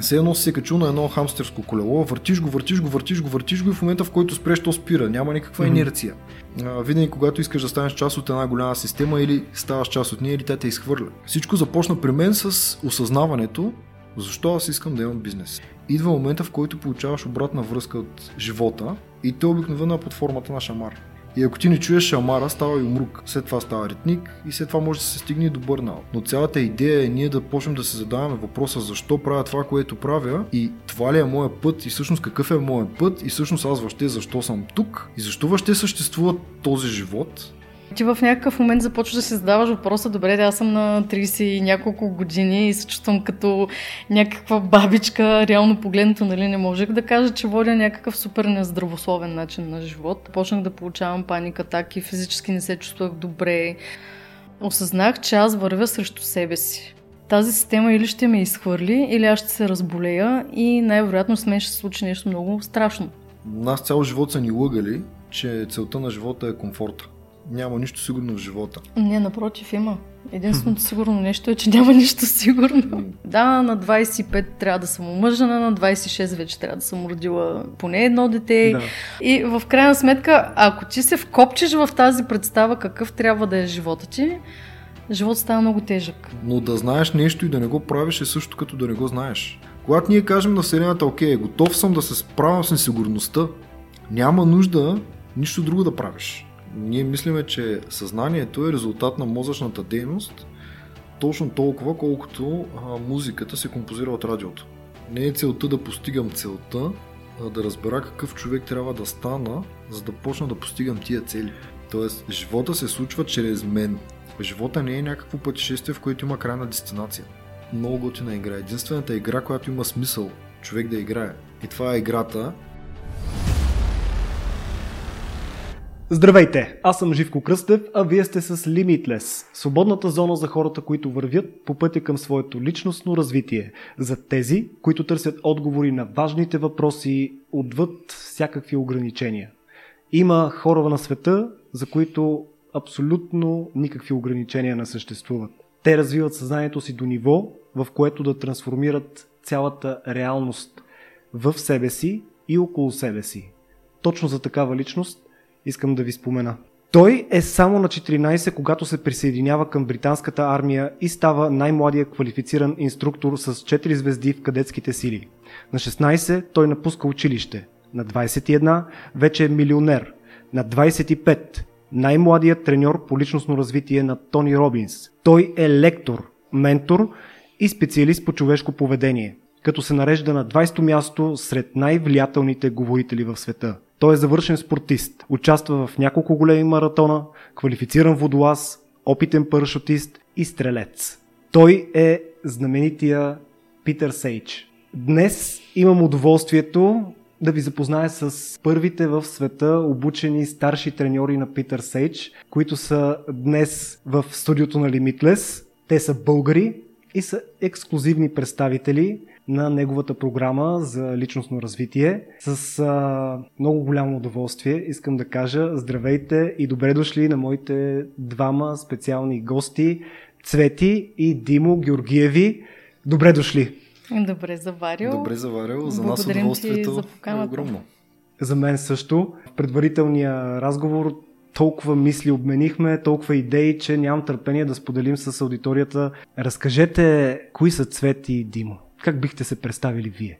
Все едно си се качил на едно хамстерско колело, въртиш го, въртиш го, въртиш го, въртиш го и в момента в който спреш, то спира. Няма никаква Мгм. инерция. А, винаги, когато искаш да станеш част от една голяма система или ставаш част от нея, или тя те изхвърля. Всичко започна при мен с осъзнаването, защо аз искам да имам бизнес. Идва момента, в който получаваш обратна връзка от живота и те обикновено е под формата на шамар. И ако ти не чуеш шамара, става и умрук. След това става ритник и след това може да се стигне и до бърнаут. Но цялата идея е ние да почнем да се задаваме въпроса защо правя това, което правя и това ли е моя път и всъщност какъв е моят път и всъщност аз въобще защо съм тук и защо въобще съществува този живот. Ти в някакъв момент започваш да си задаваш въпроса, добре, да, аз съм на 30 и няколко години и се чувствам като някаква бабичка, реално погледнато, нали, не можех да кажа, че водя някакъв супер нездравословен начин на живот. Почнах да получавам паника, атаки, физически не се чувствах добре. Осъзнах, че аз вървя срещу себе си. Тази система или ще ме изхвърли, или аз ще се разболея и най-вероятно с мен ще се случи нещо много страшно. Нас цял живот са ни лъгали, че целта на живота е комфорта. Няма нищо сигурно в живота. Не, напротив, има. Единственото сигурно нещо е, че няма нищо сигурно. Да, на 25 трябва да съм омъжена, на 26 вече трябва да съм родила поне едно дете. Да. И в крайна сметка, ако ти се вкопчиш в тази представа какъв трябва да е живота ти, живот става много тежък. Но да знаеш нещо и да не го правиш е също като да не го знаеш. Когато ние кажем на Вселената, окей, готов съм да се справям с несигурността, няма нужда нищо друго да правиш. Ние мислиме, че съзнанието е резултат на мозъчната дейност точно толкова, колкото а, музиката се композира от радиото. Не е целта да постигам целта, а да разбера какъв човек трябва да стана, за да почна да постигам тия цели. Тоест, живота се случва чрез мен. Живота не е някакво пътешествие, в което има крайна дестинация. Много готина игра. Единствената игра, която има смисъл човек да играе. И това е играта, Здравейте, аз съм Живко Кръстев, а вие сте с Limitless, свободната зона за хората, които вървят по пътя към своето личностно развитие, за тези, които търсят отговори на важните въпроси отвъд всякакви ограничения. Има хора на света, за които абсолютно никакви ограничения не съществуват. Те развиват съзнанието си до ниво, в което да трансформират цялата реалност в себе си и около себе си. Точно за такава личност искам да ви спомена. Той е само на 14, когато се присъединява към британската армия и става най-младия квалифициран инструктор с 4 звезди в кадетските сили. На 16 той напуска училище. На 21 вече е милионер. На 25 най-младият треньор по личностно развитие на Тони Робинс. Той е лектор, ментор и специалист по човешко поведение, като се нарежда на 20-то място сред най-влиятелните говорители в света. Той е завършен спортист, участва в няколко големи маратона, квалифициран водолаз, опитен парашутист и стрелец. Той е знаменития Питър Сейдж. Днес имам удоволствието да ви запозная с първите в света обучени старши треньори на Питър Сейдж, които са днес в студиото на Limitless. Те са българи и са ексклюзивни представители на неговата програма за личностно развитие. С а, много голямо удоволствие искам да кажа здравейте и добре дошли на моите двама специални гости Цвети и Димо Георгиеви. Добре дошли! Добре заварил. добре заварил, за нас Благодарим удоволствието за е огромно. За мен също. В предварителния разговор толкова мисли обменихме, толкова идеи, че нямам търпение да споделим с аудиторията. Разкажете, кои са Цвети и Димо? Как бихте се представили вие?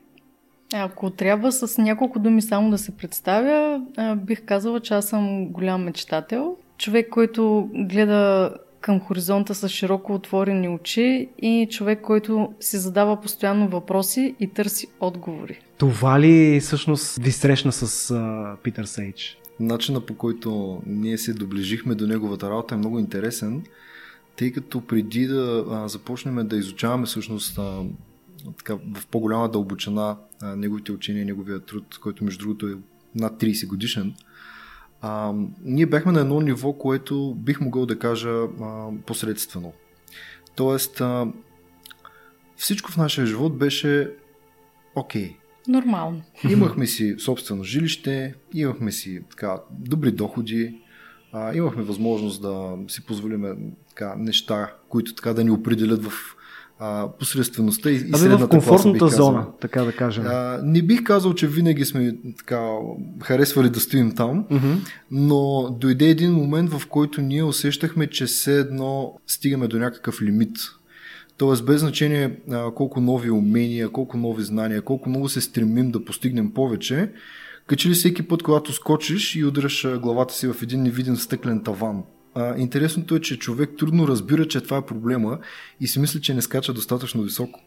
Ако трябва с няколко думи само да се представя, бих казала, че аз съм голям мечтател. Човек, който гледа към хоризонта с широко отворени очи и човек, който си задава постоянно въпроси и търси отговори. Това ли всъщност ви срещна с а, Питър Сейдж? Начина по който ние се доближихме до неговата работа е много интересен, тъй като преди да а, започнем да изучаваме всъщност а, така, в по-голяма дълбочина а, неговите учения, неговия труд, който между другото е над 30 годишен, а, ние бяхме на едно ниво, което бих могъл да кажа а, посредствено. Тоест, а, всичко в нашия живот беше окей. Нормално. Имахме си собствено жилище, имахме си така, добри доходи, а, имахме възможност да си позволим така, неща, които така да ни определят в а, посредствеността и, и средната в комфортната класа, зона, казал. така да кажем. А, не бих казал, че винаги сме така харесвали да стоим там, Мгм. но дойде един момент, в който ние усещахме, че все едно стигаме до някакъв лимит. Тоест, без значение а, колко нови умения, колко нови знания, колко много се стремим да постигнем повече, качи ли всеки път, когато скочиш и удряш а, главата си в един невиден стъклен таван. Интересното е, че човек трудно разбира, че това е проблема и си мисли, че не скача достатъчно високо.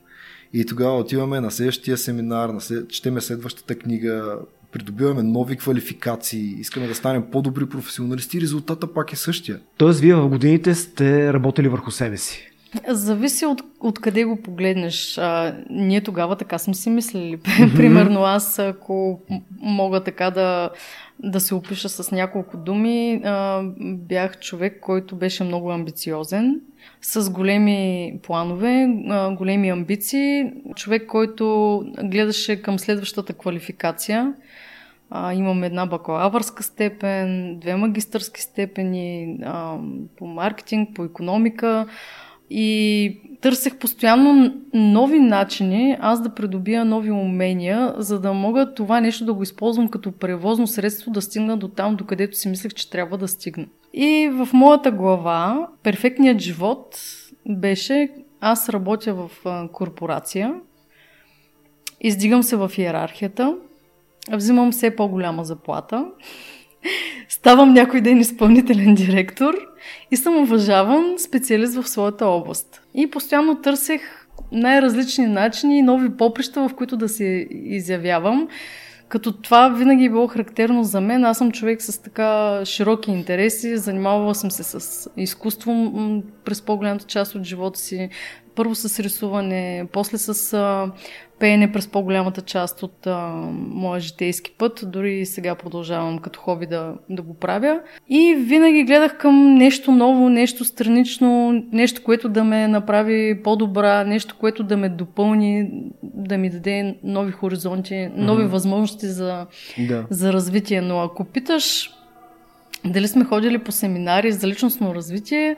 И тогава отиваме на следващия семинар, на след... четеме следващата книга, придобиваме нови квалификации, искаме да станем по-добри професионалисти резултата пак е същия. Тоест, вие в годините сте работили върху себе си. Зависи от, от къде го погледнеш. А, ние тогава така сме си мислили. Примерно аз, ако мога така да, да се опиша с няколко думи, а, бях човек, който беше много амбициозен, с големи планове, а, големи амбиции. Човек, който гледаше към следващата квалификация. А, имам една бакалавърска степен, две магистърски степени а, по маркетинг, по економика и търсех постоянно нови начини аз да придобия нови умения, за да мога това нещо да го използвам като превозно средство да стигна до там, до където си мислех, че трябва да стигна. И в моята глава перфектният живот беше аз работя в корпорация, издигам се в иерархията, взимам все по-голяма заплата, ставам някой ден изпълнителен директор и съм уважаван специалист в своята област. И постоянно търсех най-различни начини и нови поприща, в които да се изявявам. Като това винаги е било характерно за мен. Аз съм човек с така широки интереси. Занимавала съм се с изкуство през по-голямата част от живота си. Първо с рисуване, после с а, пеене през по-голямата част от а, моя житейски път. Дори сега продължавам като хоби да, да го правя. И винаги гледах към нещо ново, нещо странично, нещо, което да ме направи по-добра, нещо, което да ме допълни, да ми даде нови хоризонти, нови възможности за, Да. за развитие. Но ако питаш дали сме ходили по семинари за личностно развитие,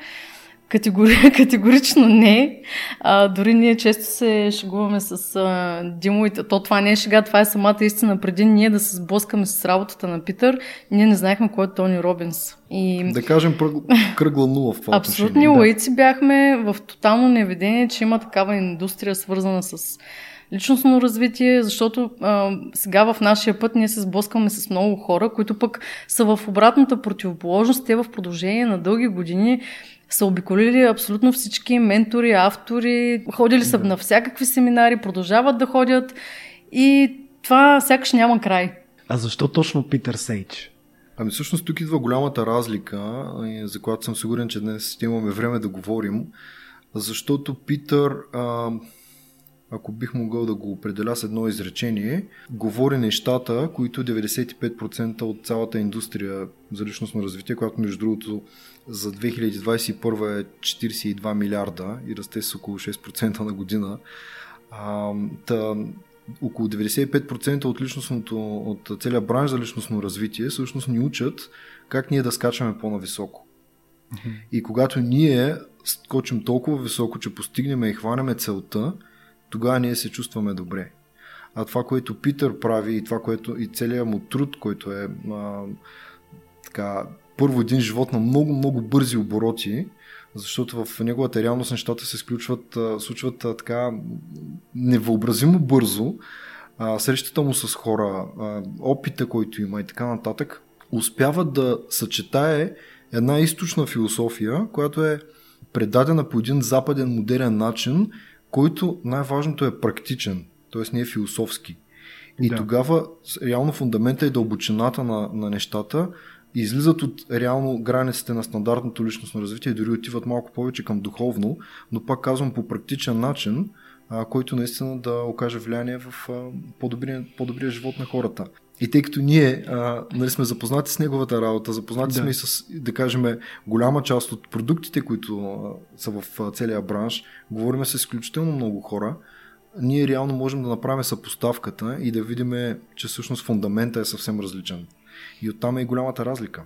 категори... категорично не. А, дори ние често се шегуваме с а, Димо и то това не е шега, това е самата истина. Преди ние да се сблъскаме с работата на Питър, ние не знаехме кой е Тони Робинс. И Да кажем пръг- кръгла нула в това Абсолютни лаици бяхме в тотално неведение, че има такава индустрия свързана с личностно развитие, защото а, сега в нашия път ние се сблъскваме с много хора, които пък са в обратната противоположност. Те в продължение на дълги години са обиколили абсолютно всички ментори, автори, ходили са на всякакви семинари, продължават да ходят и това сякаш няма край. А защо точно Питър Сейдж? Ами всъщност тук идва голямата разлика, за която съм сигурен, че днес ще имаме време да говорим, защото Питър, а, ако бих могъл да го определя с едно изречение, говори нещата, които 95% от цялата индустрия за личностно развитие, която между другото за 2021 е 42 милиарда и расте с около 6% на година. А, та, около 95% от личностното, от целия бранш за личностно развитие всъщност ни учат как ние да скачаме по-нависоко. И когато ние скочим толкова високо, че постигнем и хванеме целта, тогава ние се чувстваме добре. А това, което Питър прави и това, което и целият му труд, който е а, така, първо един живот на много, много бързи обороти, защото в неговата реалност нещата се сключват, случват така невъобразимо бързо. А, срещата му с хора, а, опита, който има и така нататък, успява да съчетае една източна философия, която е предадена по един западен модерен начин, който най-важното е практичен, т.е. не е философски. И Да. тогава реално фундамента и дълбочината на, на нещата излизат от реално границите на стандартното личностно развитие и дори отиват малко повече към духовно, но пак казвам по практичен начин, а, който наистина да окаже влияние в а, по-добрия, по-добрия живот на хората. И тъй като ние а, нали, сме запознати с неговата работа, запознати Да. сме и с, да кажем, голяма част от продуктите, които а, са в а, целия бранш, говорим с изключително много хора, ние реално можем да направим съпоставката и да видим, че всъщност фундамента е съвсем различен. И оттам е и голямата разлика.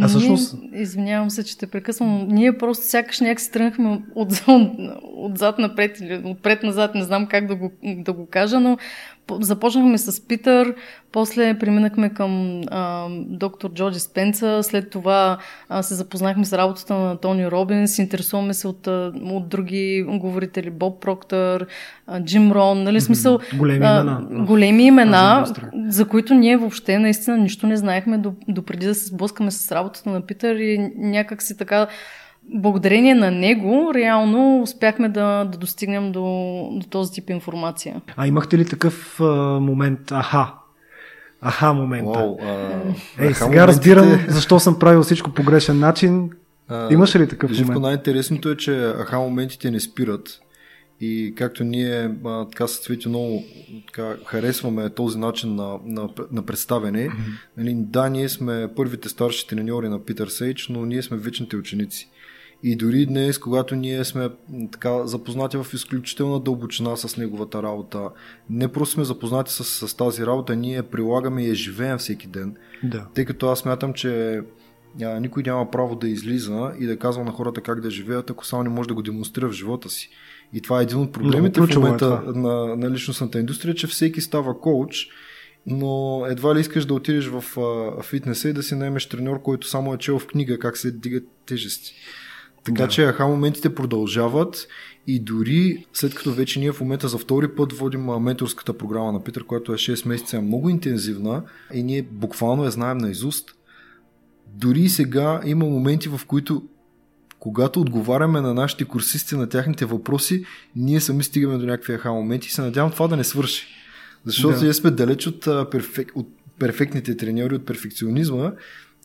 А всъщност... Ние, извинявам се, че те прекъсвам. Ние просто сякаш някак тръгнахме от, от, отзад напред или отпред назад, не знам как да го, да го кажа, но започнахме с Питър, после преминахме към а, доктор Джоджи Спенца, след това а, се запознахме с работата на Тони Робинс, интересуваме се от, от други говорители, Боб Проктър, а, Джим Рон, нали смисъл... Големи имена. А, големи имена, за които ние въобще наистина нищо не знаехме допреди да се сблъскаме с работата на Питър и някак си така благодарение на него, реално успяхме да, да достигнем до, до този тип информация. А имахте ли такъв а, момент, аха, аха момента. Wow, а, Ей, аха сега моментите... разбирам защо съм правил всичко по грешен начин. А, Имаш ли такъв Живко, момент? най-интересното е, че аха моментите не спират. И както ние а, така с Цвети много така, харесваме този начин на, на, на представяне, mm-hmm. нали, да, ние сме първите старши треньори на Питър Сейдж, но ние сме вечните ученици. И дори днес, когато ние сме така запознати в изключителна дълбочина с неговата работа, не просто сме запознати с, с тази работа, ние прилагаме и я живеем всеки ден. Да. Тъй като аз смятам, че а, никой няма право да излиза и да казва на хората как да живеят, ако само не може да го демонстрира в живота си. И това е един от проблемите в момента е на, на личностната индустрия, че всеки става коуч, но едва ли искаш да отидеш в а, фитнеса и да си наемеш треньор, който само е чел в книга как се дигат тежести. Така да. че аха моментите продължават и дори след като вече ние в момента за втори път водим менторската програма на Питър, която е 6 месеца, е много интензивна и ние буквално я знаем на изуст, дори сега има моменти, в които когато отговаряме на нашите курсисти на тяхните въпроси, ние сами стигаме до някакви аха моменти и се надявам това да не свърши. Защото да. ние сме далеч от, перфек, от перфектните треньори, от перфекционизма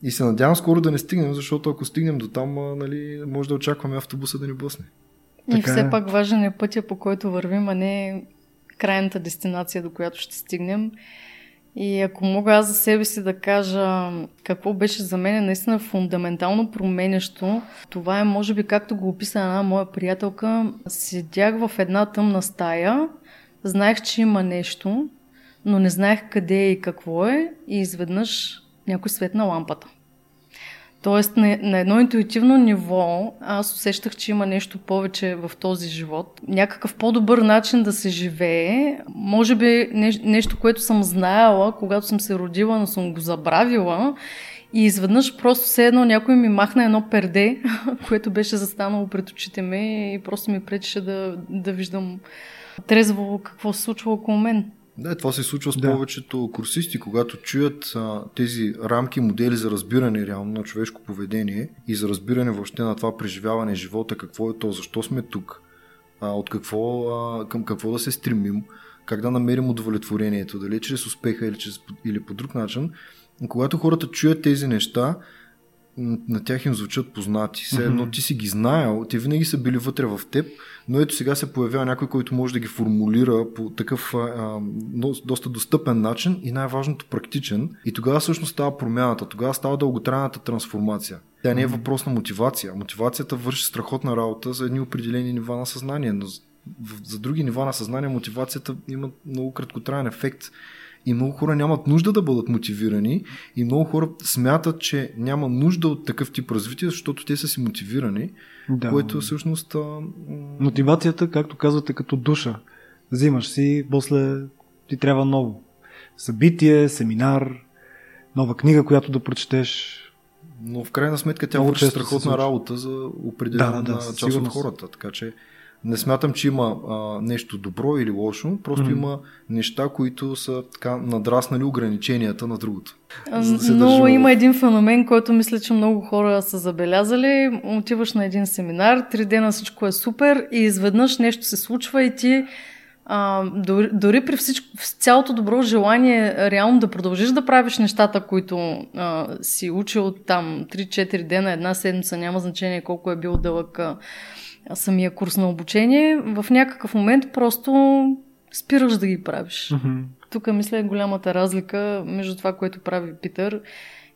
и се надявам скоро да не стигнем, защото ако стигнем до там, нали, може да очакваме автобуса да ни блъсне. И така все е. пак важен е пътя, по който вървим, а не крайната дестинация, до която ще стигнем. И ако мога аз за себе си да кажа какво беше за мен наистина фундаментално променящо, това е може би както го описа една моя приятелка. Седях в една тъмна стая, знаех, че има нещо, но не знаех къде е и какво е и изведнъж някой свет на лампата. Тоест, на, на едно интуитивно ниво, аз усещах, че има нещо повече в този живот. Някакъв по-добър начин да се живее. Може би не, нещо, което съм знаела, когато съм се родила, но съм го забравила. И изведнъж просто все едно някой ми махна едно перде, което беше застанало пред очите ми и просто ми пречеше да, да виждам трезво какво се случва около мен. Да, това се случва с да. повечето курсисти, когато чуят а, тези рамки, модели за разбиране реално на човешко поведение и за разбиране въобще на това преживяване живота, какво е то, защо сме тук, а, от какво, а, към какво да се стремим, как да намерим удовлетворението, дали чрез успеха или, чрез, или по друг начин. Когато хората чуят тези неща, на тях им звучат познати. Все едно ти си ги знаел, те винаги са били вътре в теб, но ето сега се появява някой, който може да ги формулира по такъв а, доста достъпен начин и най-важното практичен. И тогава всъщност става промяната, тогава става дълготрайната трансформация. Тя не е въпрос на мотивация. Мотивацията върши страхотна работа за едни определени нива на съзнание, но за други нива на съзнание мотивацията има много краткотраен ефект и много хора нямат нужда да бъдат мотивирани и много хора смятат, че няма нужда от такъв тип развитие, защото те са си мотивирани, да. което всъщност... А... Мотивацията, както казвате, като душа. Взимаш си, после ти трябва ново. Събитие, семинар, нова книга, която да прочетеш. Но в крайна сметка тя върши страхотна работа за определена да, да, да, част от хората. Така че не смятам, че има а, нещо добро или лошо, просто mm-hmm. има неща, които са така надраснали ограниченията на другото. Да Но има в... един феномен, който мисля, че много хора са забелязали. Отиваш на един семинар, три дена всичко е супер и изведнъж нещо се случва и ти а, дори, дори при всичко, цялото добро желание реално да продължиш да правиш нещата, които а, си учил там 3-4 дена, една седмица, няма значение колко е бил дълъг самия курс на обучение, в някакъв момент просто спираш да ги правиш. Mm-hmm. Тук мисля е голямата разлика между това, което прави Питър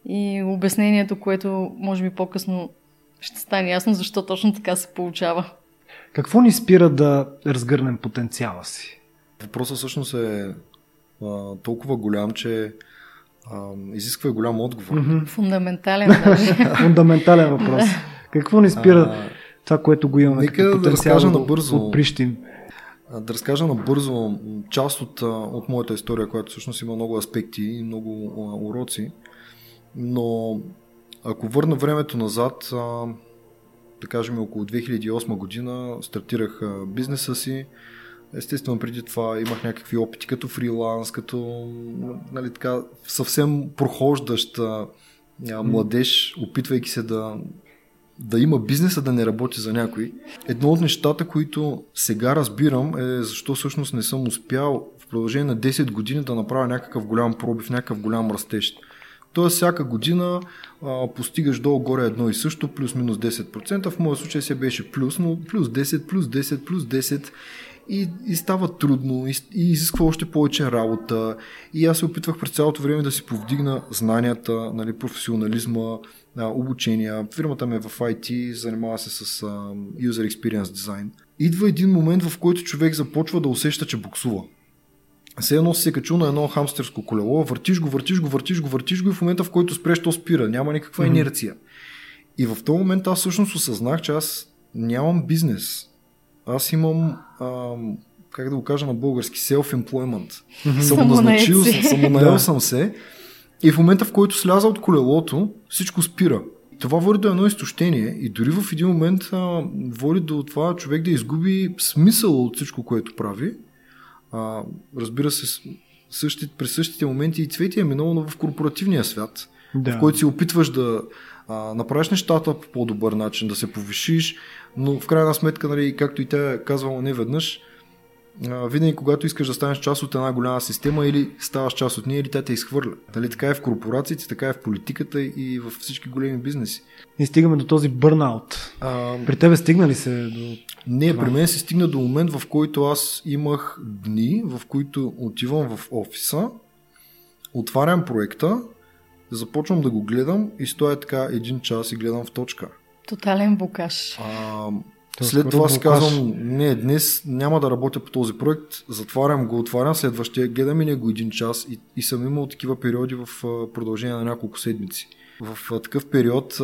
и обяснението, което може би по-късно ще стане ясно, защо точно така се получава. Какво ни спира да разгърнем потенциала си? Въпросът всъщност е а, толкова голям, че а, изисква и голям отговор. Мгм. Фундаментален. Фундаментален въпрос. Какво ни спира А, това, което го имаме нека да разкажа набързо. отприщим? А, Да разкажа набързо част от, от моята история, която всъщност има много аспекти и много уроци. Но ако върна времето назад, да кажем около 2008 година, стартирах бизнеса си. Естествено, преди това имах някакви опити като фриланс, като нали, така, съвсем прохождащ младеж, опитвайки се да, да има бизнеса, да не работи за някой. Едно от нещата, които сега разбирам е защо всъщност не съм успял в продължение на 10 години да направя някакъв голям пробив, някакъв голям растеж. Тоест всяка година а, постигаш долу-горе едно и също, плюс-минус 10%. В моя случай се беше плюс, но плюс 10, плюс 10, плюс 10 и, и става трудно и, и изисква още повече работа и аз се опитвах през цялото време да си повдигна знанията, нали, професионализма, а, обучения. Фирмата ми е в IT, занимава се с а, User Experience Design. Идва един момент, в който човек започва да усеща, че буксува. Все едно си се качил на едно хамстерско колело, въртиш го, въртиш го, въртиш го, въртиш го и в момента, в който спреш, то спира. Няма никаква Мгм. инерция. И в този момент аз всъщност осъзнах, че аз нямам бизнес. Аз имам, ам, как да го кажа на български, self-employment. Самоназначил съм, самонаел съм се. И в момента, в който сляза от колелото, всичко спира. Това води до едно изтощение и дори в един момент а, води до това човек да изгуби смисъл от всичко, което прави. А, разбира се, същи, през същите моменти и Цвети е минало в корпоративния свят, Да. в който си опитваш да а, направиш нещата по по-добър начин, да се повишиш, но в крайна сметка, нали, както и тя е казвала не веднъж, винаги когато искаш да станеш част от една голяма система или ставаш част от нея, или тя те изхвърля. Дали така е в корпорациите, така е в политиката и в всички големи бизнеси. И стигаме до този бърнаут. А, При тебе стигна ли се до... не, Това. при мен се стигна до момент, в който аз имах дни, в които отивам в офиса, отварям проекта, започвам да го гледам и стоя така един час и гледам в точка. Тотален букаш. А, То след това си казвам, не, днес няма да работя по този проект, затварям го, отварям следващия, гледам и него един час и, и съм имал такива периоди в продължение на няколко седмици. В такъв период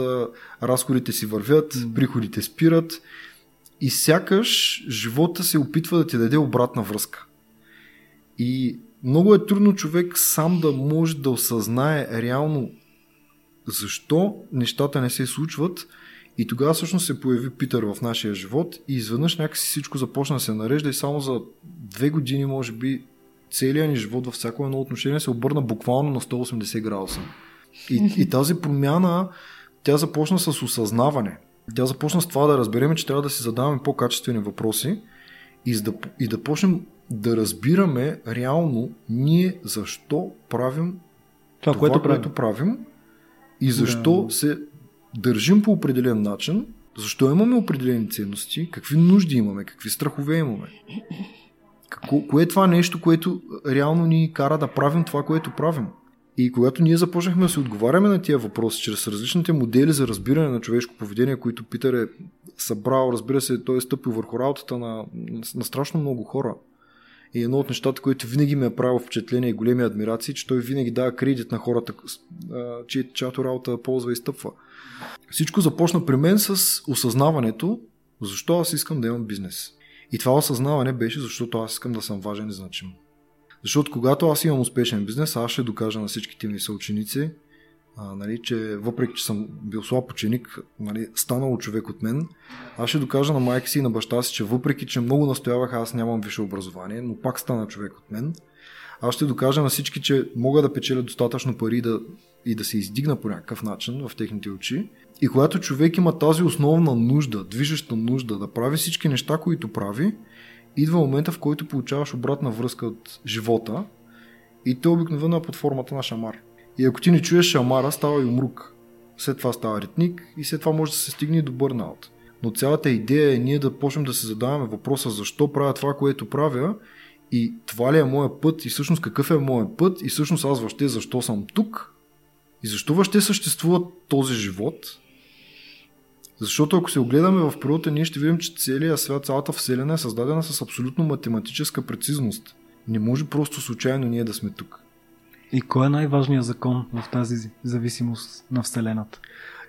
разходите си вървят, приходите спират и сякаш живота се опитва да ти даде обратна връзка. И много е трудно човек сам да може да осъзнае реално защо нещата не се случват и тогава всъщност се появи Питър в нашия живот и изведнъж някакси всичко започна да се нарежда и само за две години, може би, целият ни живот във всяко едно отношение се обърна буквално на 180 градуса. И, и тази промяна, тя започна с осъзнаване. Тя започна с това да разберем, че трябва да си задаваме по-качествени въпроси и да, и да почнем да разбираме реално ние защо правим Това, това, което правим. което правим и защо Да. се държим по определен начин, защо имаме определени ценности, какви нужди имаме, какви страхове имаме. Какво, кое е това нещо, което реално ни кара да правим това, което правим? И когато ние започнахме да се отговаряме на тия въпроси чрез различните модели за разбиране на човешко поведение, които Питър е събрал, разбира се, той е стъпил върху работата на, на страшно много хора. И едно от нещата, което винаги ме е правило впечатление и големи адмирации, че той винаги дава кредит на хората, чиято работа ползва и стъпва. Всичко започна при мен с осъзнаването, защо аз искам да имам бизнес. И това осъзнаване беше, защото аз искам да съм важен и значим. Защото когато аз имам успешен бизнес, аз ще докажа на всичките ми съученици, а, нали, че въпреки, че съм бил слаб ученик, нали, станал човек от мен, аз ще докажа на майка си и на баща си, че въпреки, че много настоявах, аз нямам висше образование, но пак стана човек от мен. Аз ще докажа на всички, че мога да печеля достатъчно пари да, и да се издигна по някакъв начин в техните очи. И когато човек има тази основна нужда, движеща нужда да прави всички неща, които прави, идва момента, в който получаваш обратна връзка от живота и то обикновено е под формата на шамар. И ако ти не чуеш шамара, става и умрук. След това става ритник и след това може да се стигне и до бърнаут. Но цялата идея е ние да почнем да се задаваме въпроса защо правя това, което правя и това ли е моят път и всъщност какъв е моят път и всъщност аз въобще защо съм тук и защо въобще съществува този живот. Защото ако се огледаме в природата, ние ще видим, че целият свят, цялата вселена е създадена с абсолютно математическа прецизност. Не може просто случайно ние да сме тук. И кой е най-важният закон в тази зависимост на Вселената?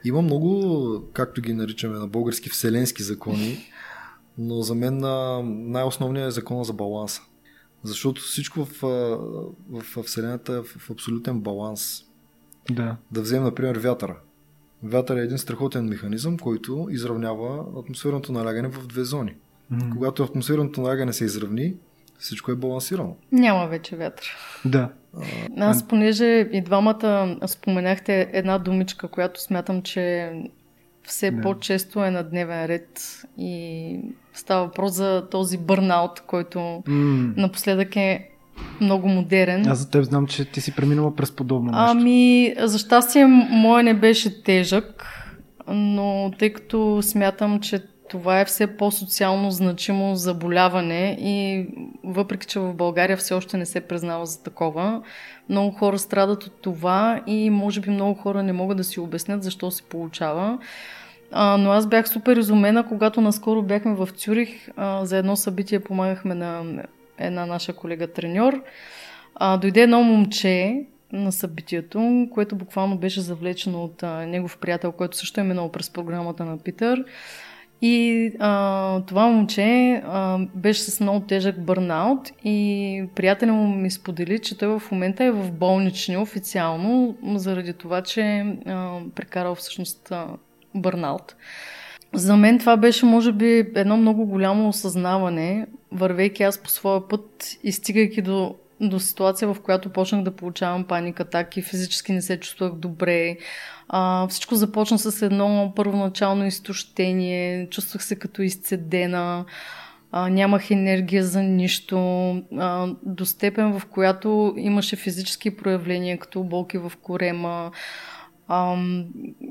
Има много, както ги наричаме на български, вселенски закони, но за мен най-основният е закона за баланса. Защото всичко в, в, Вселената е в абсолютен баланс. Да. Да вземем, например, вятъра. Вятър е един страхотен механизъм, който изравнява атмосферното налягане в две зони. Mm. Когато атмосферното налягане се изравни, всичко е балансирано. Няма вече вятър. Да. Аз, понеже и двамата споменахте една думичка, която смятам, че все да. по-често е на дневен ред и става въпрос за този бърнаут, който mm. напоследък е много модерен. Аз за теб знам, че ти си преминала през подобно нещо. Ами, за щастие, моя не беше тежък, но тъй като смятам, че това е все по-социално значимо заболяване и въпреки, че в България все още не се признава за такова, много хора страдат от това и може би много хора не могат да си обяснят защо се получава. А, но аз бях супер изумена, когато наскоро бяхме в Цюрих, а, за едно събитие помагахме на една наша колега треньор. Дойде едно момче на събитието, което буквално беше завлечено от а, негов приятел, който също е минал през програмата на Питър. И а, това момче а, беше с много тежък бърнаут и приятелят му ми сподели, че той в момента е в болнични официално, заради това, че а, прекарал всъщност а, бърнаут. За мен това беше, може би, едно много голямо осъзнаване, вървейки аз по своя път и стигайки до, до ситуация, в която почнах да получавам паника. Атаки, физически не се чувствах добре. А, всичко започна с едно първоначално изтощение, чувствах се като изцедена, а, нямах енергия за нищо, а, до степен в която имаше физически проявления, като болки в корема, ам,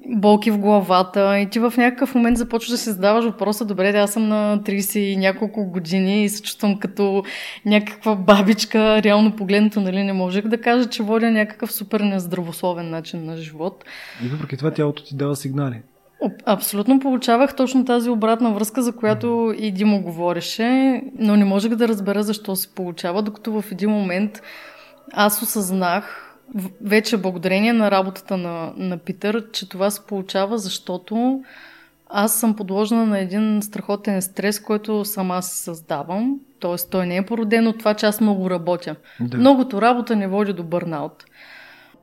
болки в главата и ти в някакъв момент започваш да си задаваш въпроса, добре, да аз съм на 30 и няколко години и се чувствам като някаква бабичка, реално погледнато, нали, не можех да кажа, че водя някакъв супер нездравословен начин на живот. И въпреки това тялото ти дава сигнали. Абсолютно получавах точно тази обратна връзка, за която и Димо говореше, но не можех да разбера защо се получава, докато в един момент аз осъзнах, вече благодарение на работата на, на Питър, че това се получава, защото аз съм подложена на един страхотен стрес, който сама си създавам. Тоест, той не е породен от това, че аз много работя. Да. Многото работа не води до бърнаут.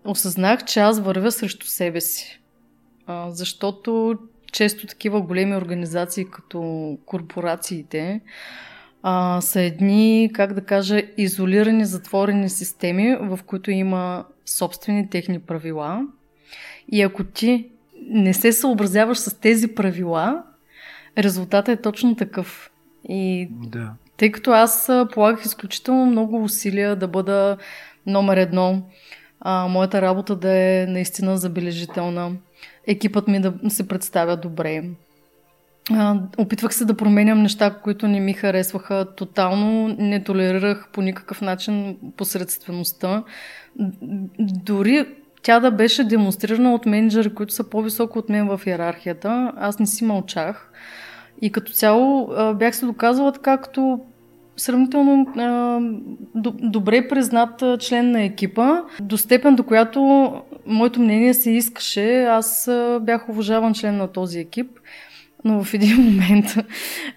Осъзнах, че аз вървя срещу себе си. А, защото често такива големи организации, като корпорациите, а, са едни, как да кажа, изолирани, затворени системи, в които има собствени техни правила. И ако ти не се съобразяваш с тези правила, резултатът е точно такъв. И да. тъй като аз полагах изключително много усилия да бъда номер едно, а, моята работа да е наистина забележителна, екипът ми да се представя добре, опитвах се да променям неща, които не ми харесваха. Тотално не толерирах по никакъв начин посредствеността. Дори тя да беше демонстрирана от менеджери, които са по-високо от мен в иерархията, аз не си мълчах. И като цяло бях се доказала така, като сравнително а, добре признат член на екипа, до степен до която моето мнение се искаше. Аз бях уважаван член на този екип но в един момент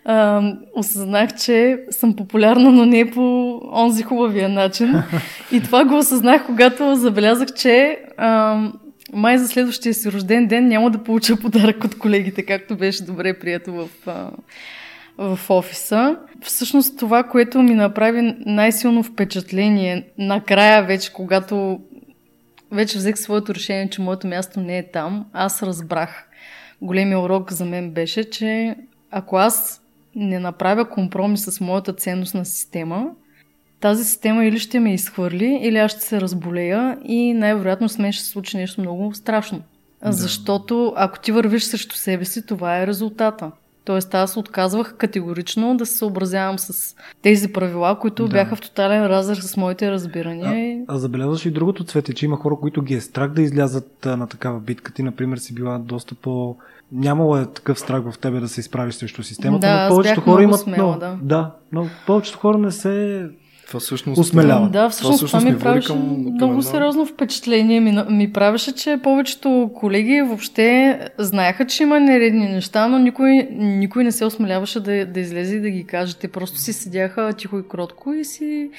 а, осъзнах, че съм популярна, но не по онзи хубавия начин. И това го осъзнах, когато забелязах, че а, май за следващия си рожден ден няма да получа подарък от колегите, както беше добре прието в, в офиса. Всъщност това, което ми направи най-силно впечатление, накрая вече, когато вече взех своето решение, че моето място не е там, аз разбрах големия урок за мен беше, че ако аз не направя компромис с моята ценностна система, тази система или ще ме изхвърли, или аз ще се разболея и най-вероятно с мен ще се случи нещо много страшно. Да. Защото ако ти вървиш срещу себе си, това е резултата. Тоест аз отказвах категорично да се съобразявам с тези правила, които да. бяха в тотален разрез с моите разбирания. А, а забелязваш и другото цвете, че има хора, които ги е страх да излязат а, на такава битка. Ти, например, си била доста по... Нямало е такъв страх в тебе да се изправиш срещу системата, да, но повечето хора имат... Смела, но, да. да, но повечето хора не се Това всъщност, Осмелява. Да, всъщност това, всъщност ми ни води правеше към- към много едно- сериозно впечатление. Ми, ми правеше, че повечето колеги въобще знаеха, че има нередни неща, но никой, никой не се осмеляваше да, да излезе и да ги каже. Те просто си седяха тихо и кротко и си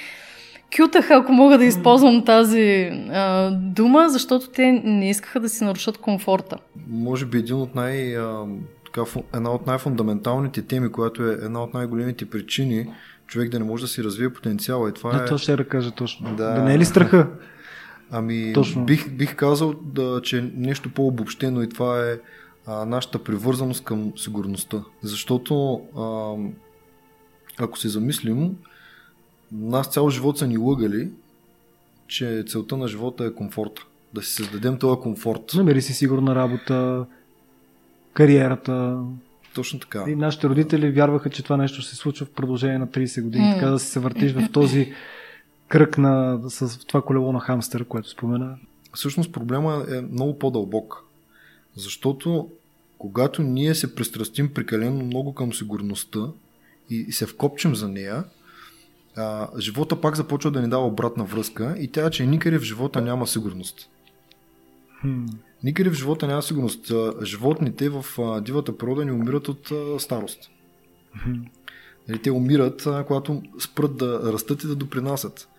кютаха, ако мога да използвам тази а, дума, защото те не искаха да си нарушат комфорта. може би един от най, а, така, една от най-фундаменталните теми, която е една от най-големите причини човек да не може да си развие потенциала. И това Да, е... това ще я кажа точно. Да. Да. не е ли страха? Ами, Точно. бих, бих казал, да, че е нещо по-обобщено и това е а, нашата привързаност към сигурността. Защото, а, ако се замислим, нас цял живот са ни лъгали, че целта на живота е комфорта. Да си създадем този комфорт. Намери си сигурна работа, кариерата. Точно така. И нашите родители вярваха, че това нещо ще се случва в продължение на 30 години. М. Така да се въртиш в този кръг на, с това колело на хамстър, което спомена. Всъщност проблема е много по-дълбок. Защото когато ние се пристрастим прекалено много към сигурността и, се вкопчим за нея, а, живота пак започва да ни дава обратна връзка и тя че никъде в живота няма сигурност. Хм. Никъде в живота няма сигурност. Животните в дивата природа ни умират от старост. Нали, те умират, когато спрат да растат и да допринасят.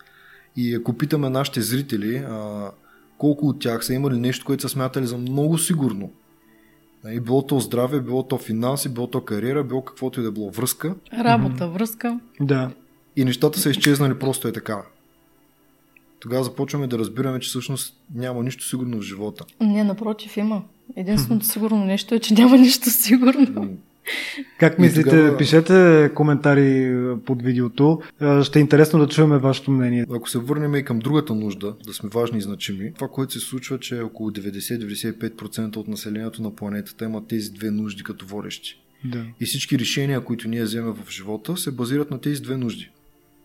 И ако питаме нашите зрители, а, колко от тях са имали нещо, което са смятали за много сигурно, нали, било то здраве, било то финанси, било то кариера, било каквото и да било връзка, Работа, връзка. Да. и нещата са изчезнали просто е така. Тогава започваме да разбираме, че всъщност няма нищо сигурно в живота. Не, напротив, има. Единственото сигурно нещо е, че няма нищо сигурно. Как мислите? тогава- Пишете коментари под видеото. А, Ще е интересно да чуем вашето мнение. Ако се върнем и към другата нужда, да сме важни и значими, това, което се случва, е, че около 90-95% от населението на планетата има тези две нужди като водещи. Да. И всички решения, които ние вземем в живота, се базират на тези две нужди.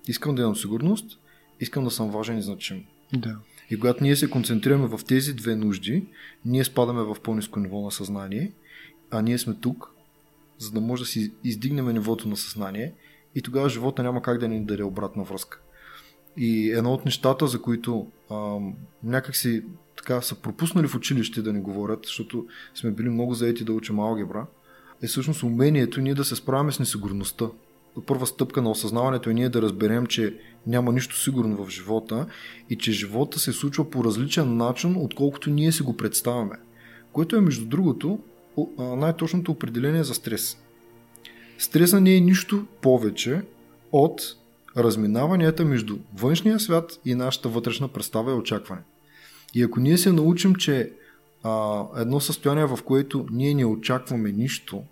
Искам да имам сигурност, искам да съм важен и значим. да. И когато ние се концентрираме в тези две нужди, ние спадаме в по-низко ниво на съзнание, а ние сме тук, за да може да си издигнем нивото на съзнание и тогава живота няма как да ни даде обратна връзка. И едно от нещата, за които ам, някак си така са пропуснали в училище да ни говорят, защото сме били много заети да учим алгебра, е всъщност умението ние да се справяме с несигурността. Първа стъпка на осъзнаването е ние да разберем, че няма нищо сигурно в живота и че живота се случва по различен начин, отколкото ние си го представяме. Което е, между другото, най-точното определение за стрес. Стреса не е нищо повече от разминаванията между външния свят и нашата вътрешна представа и очакване. И ако ние се научим, че а, едно състояние, в което ние не очакваме нищо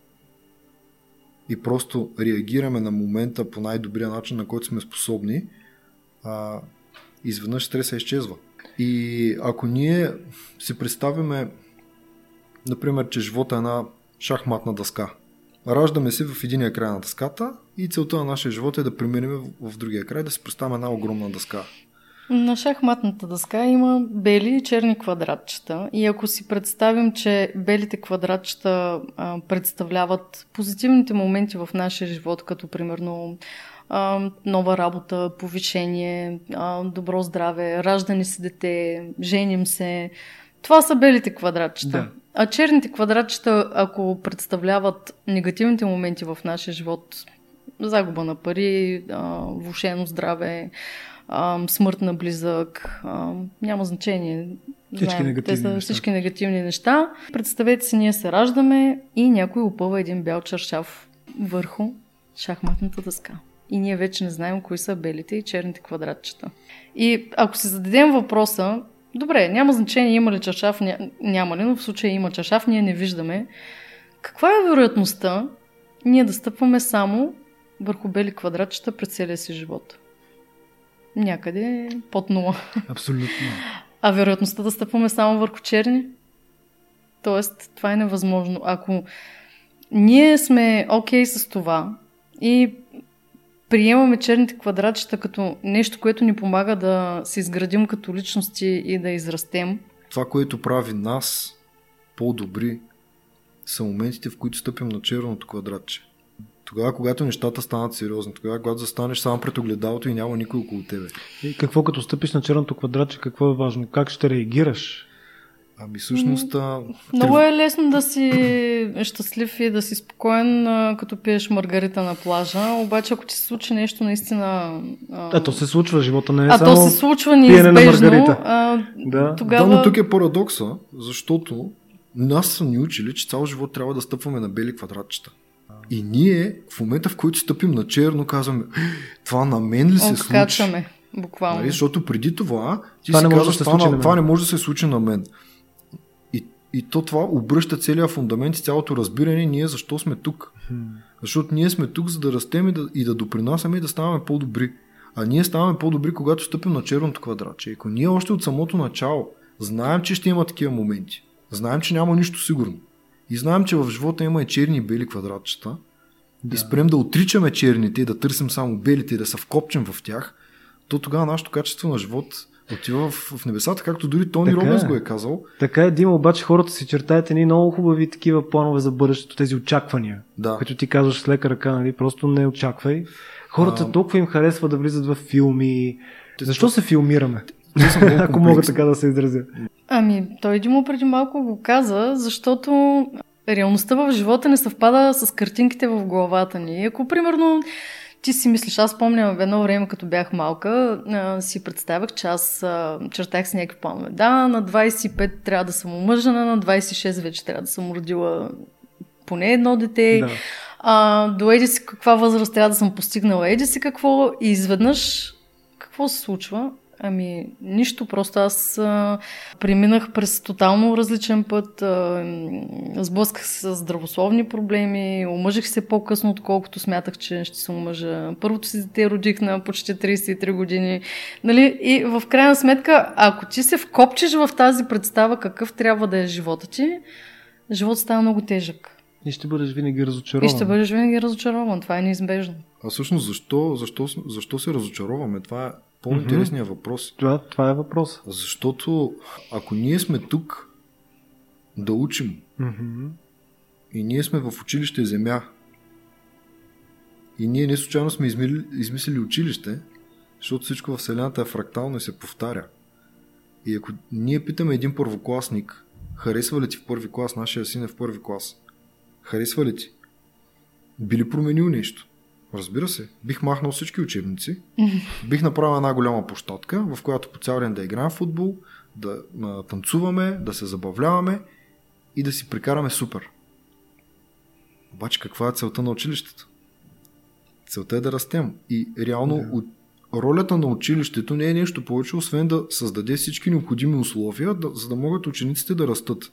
и просто реагираме на момента по най-добрия начин, на който сме способни, а, изведнъж стреса изчезва. И ако ние си представяме, например, че живота е една шахматна дъска, раждаме се в единия край на дъската и целта на нашия живот е да преминем в другия край, да си представим една огромна дъска. На шахматната дъска има бели и черни квадратчета. И ако си представим, че белите квадратчета а, представляват позитивните моменти в нашия живот, като примерно а, нова работа, повишение, а, добро здраве, раждане си дете, женим се. Това са белите квадратчета. Да. А черните квадратчета, ако представляват негативните моменти в нашия живот, загуба на пари, влушено здраве, а, смърт на близък, а, няма значение. Всички негативни те са неща. всички негативни неща. Представете си, ние се раждаме и някой опъва един бял чаршав върху шахматната дъска. И ние вече не знаем кои са белите и черните квадратчета. И ако си зададем въпроса, добре, няма значение има ли чашав, ня- няма ли, но в случая има чашав, ние не виждаме. Каква е вероятността ние да стъпваме само върху бели квадратчета през целия си живот? Някъде под нула. Абсолютно. А вероятността да стъпваме само върху черни? Тоест, това е невъзможно. Ако ние сме окей okay с това и приемаме черните квадратчета като нещо, което ни помага да се изградим като личности и да израстем, Това, което прави нас по-добри, са моментите, в които стъпим на черното квадратче. Тогава, когато нещата станат сериозни, тогава, когато застанеш само пред огледалото и няма никой около тебе. И какво като стъпиш на черното квадратче, какво е важно? Как ще реагираш? Ами всъщност... Много е лесно да си щастлив и да си спокоен, като пиеш маргарита на плажа, обаче ако ти се случи нещо наистина... А, А то се случва, живота не е а само... то се случва пиене на неизбежно, маргарита. а, Да. тогава... Да, но тук е парадокса, защото нас са ни учили, че цял живот трябва да стъпваме на бели квадратчета. И ние, в момента в който стъпим на черно, казваме, «Е, това на мен ли се случи? Откачаме, буквално. Нали? Защото преди това ти Това си не казваш, да това, случи на- това не може да се случи на мен. И, и то това обръща целият фундамент и цялото разбиране ние защо сме тук. Защото ние сме тук, за да растем и да, и да допринасяме и да ставаме по-добри. А ние ставаме по-добри, когато стъпим на черното квадратче. Ако ние още от самото начало знаем, че ще има такива моменти, знаем, че няма нищо сигурно и знаем, че в живота има и черни и бели квадратчета, да. и спрем да отричаме черните и да търсим само белите и да се вкопчем в тях, то тогава нашето качество на живот отива в, в небесата, както дори Тони Така е. го е казал. Така е, Дима, обаче хората си чертаят едни много хубави такива планове за бъдещето, тези очаквания. Да. Като ти казваш с лека ръка, нали, просто не очаквай. Хората А- толкова им харесва да влизат в филми. Защо се филмираме? Ако мога така да се изразя. Ами, той Димо преди малко го каза, защото реалността в живота не съвпада с картинките в главата ни. Ако, примерно, ти си мислиш, аз спомням в едно време, като бях малка, а, си представях, че аз а, чертах си някакви планове. Да, на 25 трябва да съм омъжена, на 26 вече трябва да съм родила поне едно дете. Да. А, до еди си каква възраст трябва да съм постигнала, еди си какво и изведнъж какво се случва? Ами, нищо, просто аз а, преминах през тотално различен път, а, сблъсках се с здравословни проблеми, омъжих се по-късно, отколкото смятах, че ще се омъжа. Първото си дете родих на почти 33 години. Нали? И в крайна сметка, ако ти се вкопчиш в тази представа какъв трябва да е живота ти, живот става много тежък. И ще бъдеш винаги разочарован. И ще бъдеш винаги разочарован. Това е неизбежно. А всъщност защо, защо, защо се разочароваме? Това по-интересният въпрос. Това, това е въпрос. Защото ако ние сме тук да учим Мгм. и ние сме в училище Земя и ние не случайно сме измили, измислили училище, защото всичко в Вселената е фрактално и се повтаря. И ако ние питаме един първокласник, харесва ли ти в първи клас, нашия син е в първи клас, харесва ли ти? Би ли променил нещо? Разбира се. Бих махнал всички учебници, бих направил една голяма площадка, в която по цял ден да играем футбол, да а, танцуваме, да се забавляваме и да си прекараме супер. Обаче каква е целта на училището? Целта е да растем. И реално Да. от ролята на училището не е нещо повече, освен да създаде всички необходими условия, да, за да могат учениците да растат.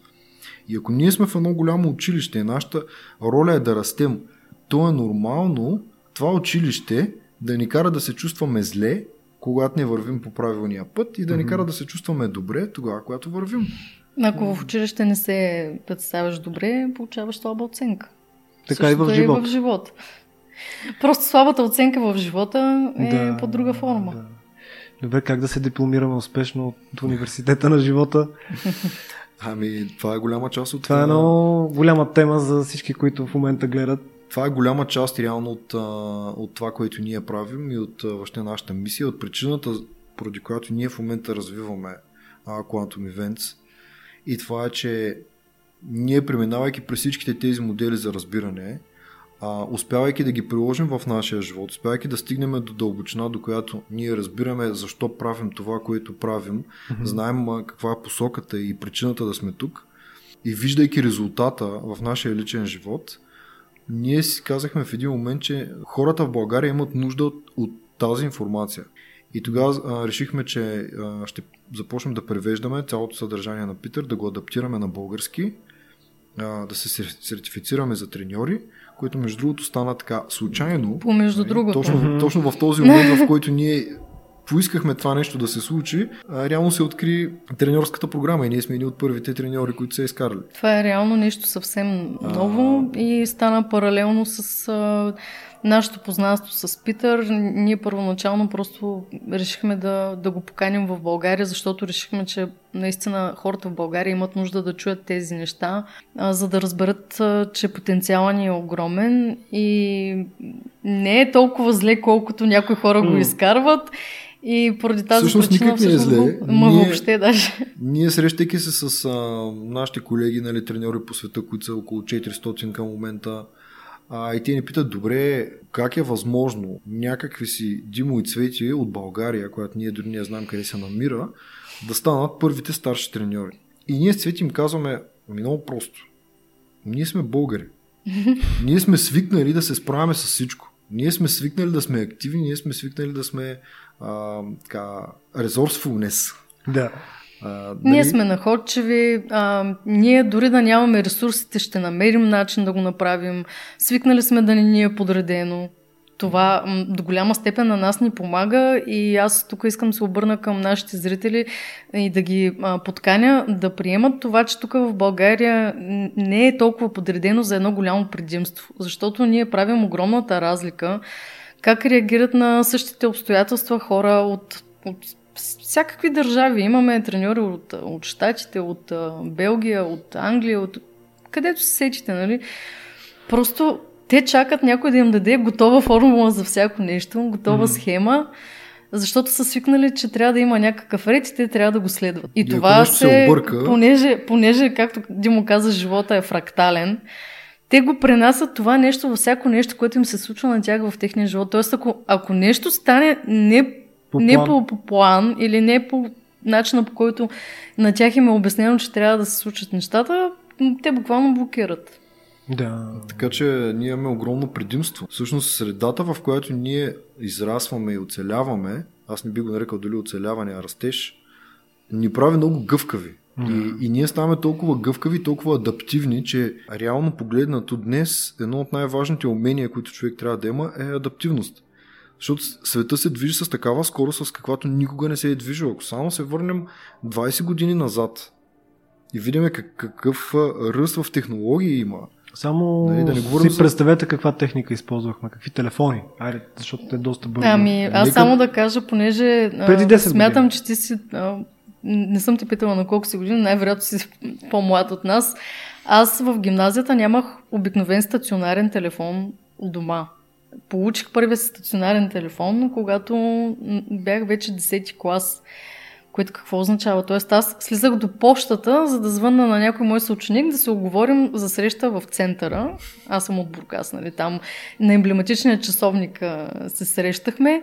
И ако ние сме в едно голямо училище и нашата роля е да растем, то е нормално това училище да ни кара да се чувстваме зле, когато не вървим по правилния път и да ни кара да се чувстваме добре тогава, когато вървим. Ако в училище не се представяш добре, получаваш слаба оценка. Така и в живота. Е в живота. Просто слабата оценка в живота е Да, по друга форма. Да. Добре, как да се дипломираме успешно от университета на живота? Ами, това е голяма част от Това е много голяма тема за всички, които в момента гледат. Това е голяма част реално от, от това, което ние правим и от въобще нашата мисия, от причината, поради която ние в момента развиваме а, Quantum Events. И това е, че ние преминавайки през всичките тези модели за разбиране, а, успявайки да ги приложим в нашия живот, успявайки да стигнем до дълбочина, до която ние разбираме защо правим това, което правим, знаем а, каква е посоката и причината да сме тук и виждайки резултата в нашия личен живот, ние си казахме в един момент, че хората в България имат нужда от, от тази информация. И тогава а, решихме, че а, ще започнем да превеждаме цялото съдържание на Питър, да го адаптираме на български, а, да се сер- сертифицираме за треньори, което между другото стана така случайно. Помежду Нали? другото. Точно, точно в този момент, в който ние поискахме това нещо да се случи, а, реално се откри треньорската програма и ние сме едни от първите треньори, които се изкарали. Това е реално нещо съвсем ново и стана паралелно с а, нашето познанство с Питър, ние първоначално просто решихме да, да го поканим в България, защото решихме, че наистина хората в България имат нужда да чуят тези неща, а, за да разберат, а, че потенциалът ни е огромен и не е толкова зле, колкото някои хора го изкарват. И поради тази всъщност, причина... никак не е зле. Ма Ние- въобще даже. Ние срещайки се с а, нашите колеги, нали, треньори по света, които са около 400 към момента, а, и те ни питат, добре, как е възможно някакви си Димо и Цвети от България, която ние дори не знаем къде се намира, да станат първите старши треньори. И ние с Цвети им казваме, ами много просто. Ние сме българи. Ние сме свикнали да се справяме с всичко. Ние сме свикнали да сме активни, ние сме свикнали да сме а, така, resourcefulness. Да. А, Ние дали- сме находчиви, а, ние дори да нямаме ресурсите, ще намерим начин да го направим. Свикнали сме да не ни е подредено. Това до голяма степен на нас ни помага и аз тук искам да се обърна към нашите зрители и да ги а, подканя да приемат това, че тук в България не е толкова подредено за едно голямо предимство. Защото ние правим огромната разлика как реагират на същите обстоятелства хора от, от всякакви държави. Имаме треньори от, от Штатите, от Белгия, от Англия, от където се сечите, нали? Просто те чакат някой да им даде готова формула за всяко нещо, готова Мгм. схема, защото са свикнали, че трябва да има някакъв ред и те трябва да го следват. И, И това се се, обърка- понеже, понеже, както Димо каза, живота е фрактален, те го пренасят това нещо във всяко нещо, което им се случва на тях в техния живот. Тоест, ако, ако нещо стане не По не план. по, по план или не по начина по който на тях им е обяснено, че трябва да се случат нещата, те буквално блокират. Да. Така че ние имаме огромно предимство. Всъщност средата, в която ние израсваме и оцеляваме, аз не би го нарекал дали оцеляване, а растеж, ни прави много гъвкави. И, и ние ставаме толкова гъвкави, толкова адаптивни, че реално погледнато днес едно от най-важните умения, които човек трябва да има е адаптивност. Защото света се движи с такава скорост, с каквато никога не се е движил. Ако само се върнем 20 години назад и видим как, какъв ръст в технологии има, Само Нали, да не говорим си за- представете каква техника използвахме, какви телефони. Айде, защото те доста бързо. Ами, аз Нека- само да кажа, понеже Преди 10 смятам, години. че ти си... А, не съм те питала на колко си години, най-вероятно си по-млад от нас. Аз в гимназията нямах обикновен стационарен телефон у дома. Получих първия стационарен телефон, когато бях вече 10-ти клас. Което какво означава? Тоест аз слизах до почтата, за да звънна на някой мой съученик да се оговорим за среща в центъра. Аз съм от Бургас, нали? Там на емблематичния часовник се срещахме.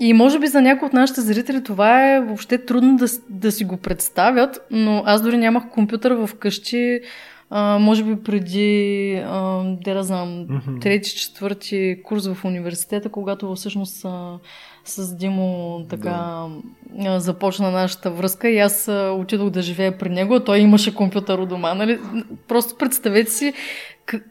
И може би за някои от нашите зрители това е въобще трудно да, да си го представят, но аз дори нямах компютър в къщи, а, може би преди, а, де да знам, трети, четвърти курс в университета, когато всъщност а, с Димо така а, започна нашата връзка и аз а, отидох да живея при него, а той имаше компютър у дома. Нали? Просто представете си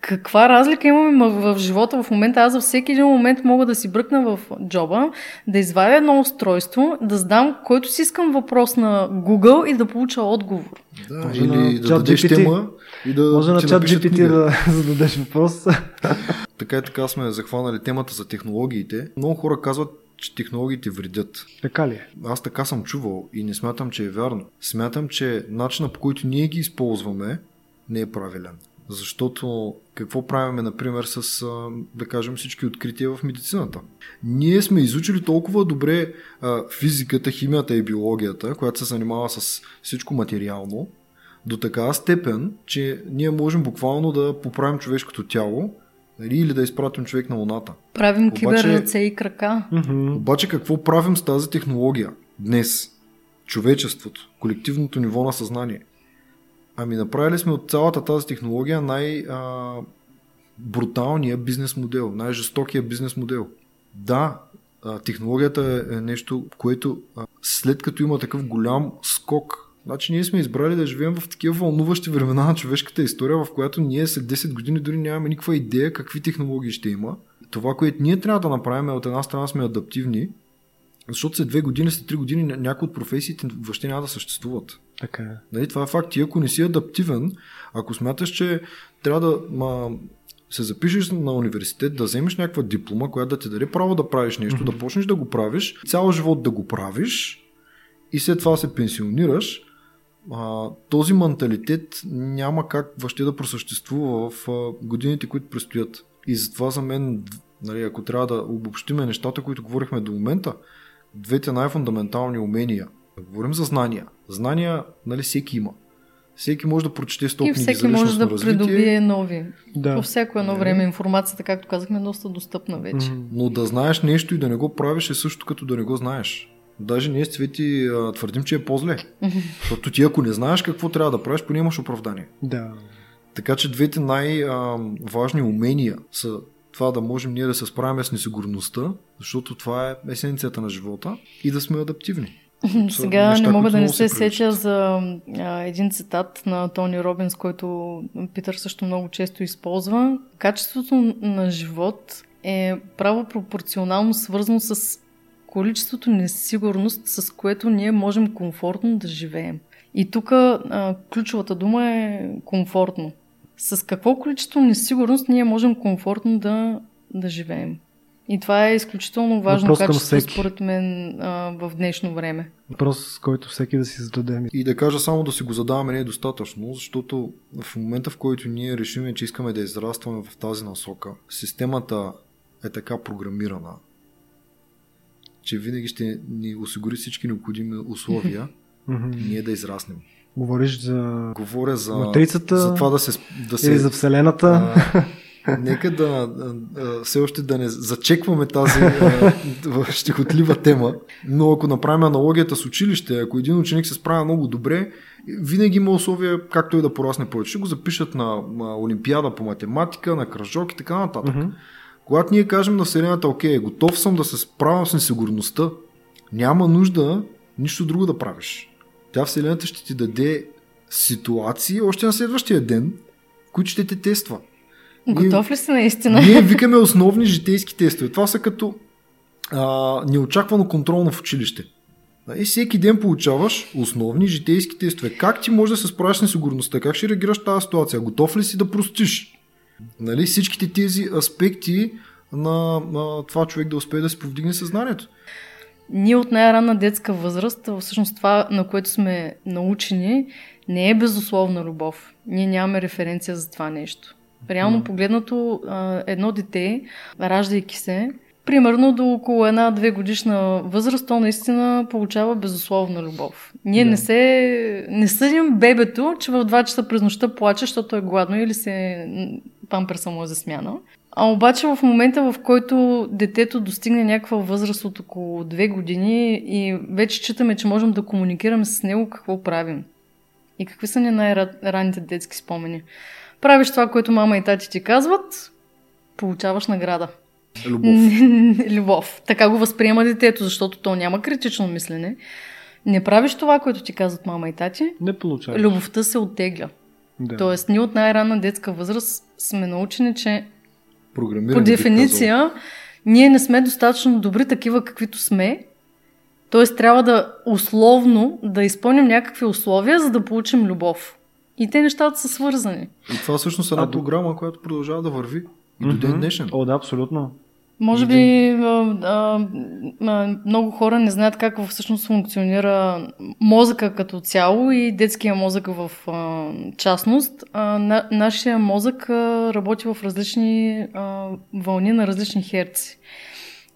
каква разлика имаме в живота в момента. Аз за всеки един момент мога да си бръкна в джоба, да извадя едно устройство, да задам който си искам въпрос на Google и да получа отговор. Да, Може или на да дадеш GPT. тема и да Може на чат GPT книга. да зададеш въпрос. Така и така сме захванали темата за технологиите. Много хора казват, че технологиите вредят. така ли е? Аз така съм чувал и не смятам, че е вярно. Смятам, че начинът по който ние ги използваме не е правилен. Защото какво правиме, например, с, да кажем, всички открития в медицината? Ние сме изучили толкова добре а, физиката, химията и биологията, която се занимава с всичко материално, до такава степен, че ние можем буквално да поправим човешкото тяло нали, или да изпратим човек на Луната. Правим Обаче- киберръце и крака. Обаче какво правим с тази технология днес? Човечеството, колективното ниво на съзнание. Ами направили сме от цялата тази технология най- а, бруталния бизнес модел, най-жестокия бизнес модел. Да, технологията е, е нещо, което след като има такъв голям скок, значи ние сме избрали да живеем в такива вълнуващи времена на човешката история, в която ние след 10 години дори нямаме никаква идея какви технологии ще има. Това, което ние трябва да направим е от една страна сме адаптивни, защото след две години, след три години ня- някои от професиите въобще няма да съществуват. Така е. Нали, това е факт. Ти ако не си адаптивен, ако смяташ, че трябва да ма, се запишеш на университет, да вземеш някаква диплома, която да ти даде право да правиш нещо, mm-hmm. да почнеш да го правиш, цял живот да го правиш и след това се пенсионираш, а, този менталитет няма как въобще да просъществува в а, годините, които предстоят. И затова за мен, нали, ако трябва да обобщиме нещата, които говорихме до момента, двете най-фундаментални умения. Говорим за знания. Знания, нали, всеки има. Всеки може да прочете 100 книги И всеки за може да развитие, придобие нови. Да. По всяко едно Не. време информацията, както казахме, е доста достъпна вече. Но да знаеш нещо и да не го правиш е също като да не го знаеш. Даже ние с Цвети а, твърдим, че е по-зле. Защото ти ако не знаеш какво трябва да правиш, поне имаш оправдание. Да. Така че двете най-важни умения са това да можем ние да се справяме с несигурността, защото това е есенцията на живота и да сме адаптивни. Сега неща, не мога да не се се сетя за а, един цитат на Тони Робинс, който Питър също много често използва. Качеството на живот е право пропорционално свързано с количеството несигурност, с което ние можем комфортно да живеем. И тук ключовата дума е комфортно. С какво количество несигурност ние можем комфортно да, да живеем? И това е изключително важно Въпрос качество, всеки. според мен, а, в днешно време. Въпрос, който всеки да си зададе. И да кажа само да си го задаваме не е достатъчно, защото в момента в който ние решиме, че искаме да израстваме в тази насока, системата е така програмирана, че винаги ще ни осигури всички необходими условия ние да израснем. Говориш за... Говоря за, Матрицата за това да се, да се Или за Вселената. А, нека да а, а, все още да не зачекваме тази а, щекотлива тема, но ако направим аналогията с училище, ако един ученик се справя много добре, винаги има условия как той да порасне повече. Ще го запишат на, Олимпиада по математика, на кръжок и така нататък. Мгм. Когато ние кажем на Вселената, окей, готов съм да се справям с несигурността, няма нужда нищо друго да правиш. Тя Вселената ще ти даде ситуации още на следващия ден, които ще те тества. Готов ли си наистина? Ние викаме основни житейски тестове. Това са като а, неочаквано контролно в училище. И всеки ден получаваш основни житейски тестове. Как ти можеш да се справиш с несигурността? Как ще реагираш в тази ситуация? Готов ли си да простиш? Нали, всичките тези аспекти на, на това човек да успее да си повдигне съзнанието. Ние от най-ранна детска възраст, всъщност това, на което сме научени, не е безусловна любов. Ние нямаме референция за това нещо. Реално погледнато, едно дете, раждайки се, примерно до около една-две годишна възраст, то наистина получава безусловна любов. Ние Да. не се не съдим бебето, че в 2 часа през нощта плаче, защото е гладно или се памперса му е за смяна. А обаче в момента, в който детето достигне някаква възраст от около 2 години и вече читаме, че можем да комуникираме с него, какво правим? И какви са ни най-ранните детски спомени? Правиш това, което мама и тати ти казват, получаваш награда. Любов. Любов. Така го възприема детето, защото то няма критично мислене. Не правиш това, което ти казват мама и тати, Не получаваш. любовта се оттегля. Да. Тоест, ние от най-ранна детска възраст сме научени, че по дефиниция ние не сме достатъчно добри такива, каквито сме. Тоест, трябва да условно да изпълним някакви условия, за да получим любов. И те нещата са свързани. И това всъщност е една А, програма, която продължава да върви и до ден днешен. О, да, абсолютно. Може би а, а, а, много хора не знаят как всъщност функционира мозъка като цяло и детския мозък в а, частност. А, на, нашия мозък а, работи в различни а, вълни на различни херци.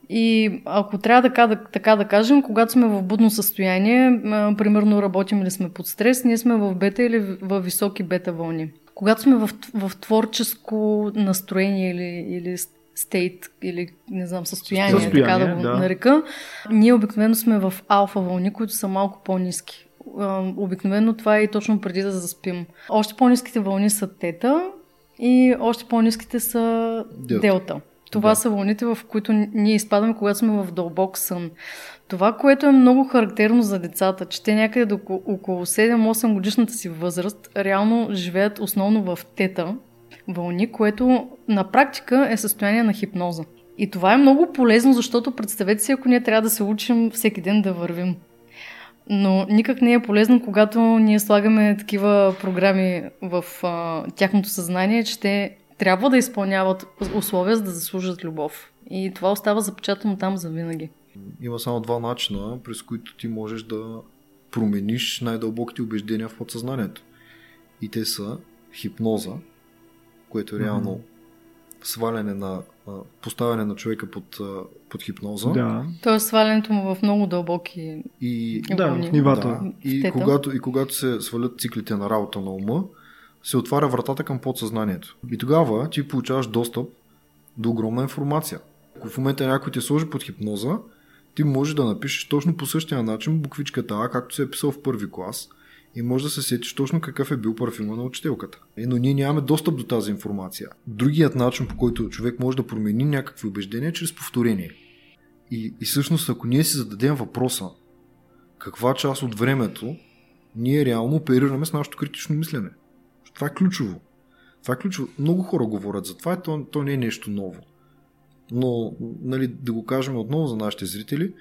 И ако трябва така да, така да кажем, когато сме в будно състояние, а, примерно работим или сме под стрес, ние сме в бета или в, в високи бета вълни. Когато сме в, в творческо настроение или, или стейт, или не знам, състояние, Състояние, така да го да. нарека, ние обикновено сме в алфа вълни, които са малко по-низки. Обикновено това е и точно преди да заспим. Още по-низките вълни са тета и още по-низките са Делта. делта. Това Да. са вълните, в които ние изпадаме, когато сме в дълбок сън. Това, което е много характерно за децата, че те някъде до около 7-8 годишната си възраст реално живеят основно в тета вълни, което на практика е състояние на хипноза. И това е много полезно, защото представете си, ако ние трябва да се учим всеки ден да вървим. Но никак не е полезно, когато ние слагаме такива програми в а, тяхното съзнание, че те трябва да изпълняват условия, за да заслужат любов. И това остава запечатано там за винаги. Има само два начина, през които ти можеш да промениш най-дълбоките убеждения в подсъзнанието. И те са хипноза, което е реално mm-hmm. сваляне на поставяне на човека под, под хипноза. Да. Тоест свалянето му в много дълбоки и, да, в нивата. Да, и, когато, и когато се свалят циклите на работа на ума, се отваря вратата към подсъзнанието. И тогава ти получаваш достъп до огромна информация. Ако в момента някой те сложи под хипноза, ти можеш да напишеш точно по същия начин буквичката А, както се е писал в първи клас и може да се сетиш точно какъв е бил парфюма на учителката. Е, но ние нямаме достъп до тази информация. Другият начин, по който човек може да промени някакви убеждения, е чрез повторение. И, и всъщност, ако ние си зададем въпроса, каква част от времето ние реално оперираме с нашето критично мислене. Това е ключово. Това е ключово. Много хора говорят за това и то, то не е нещо ново. Но, нали, да го кажем отново за нашите зрители,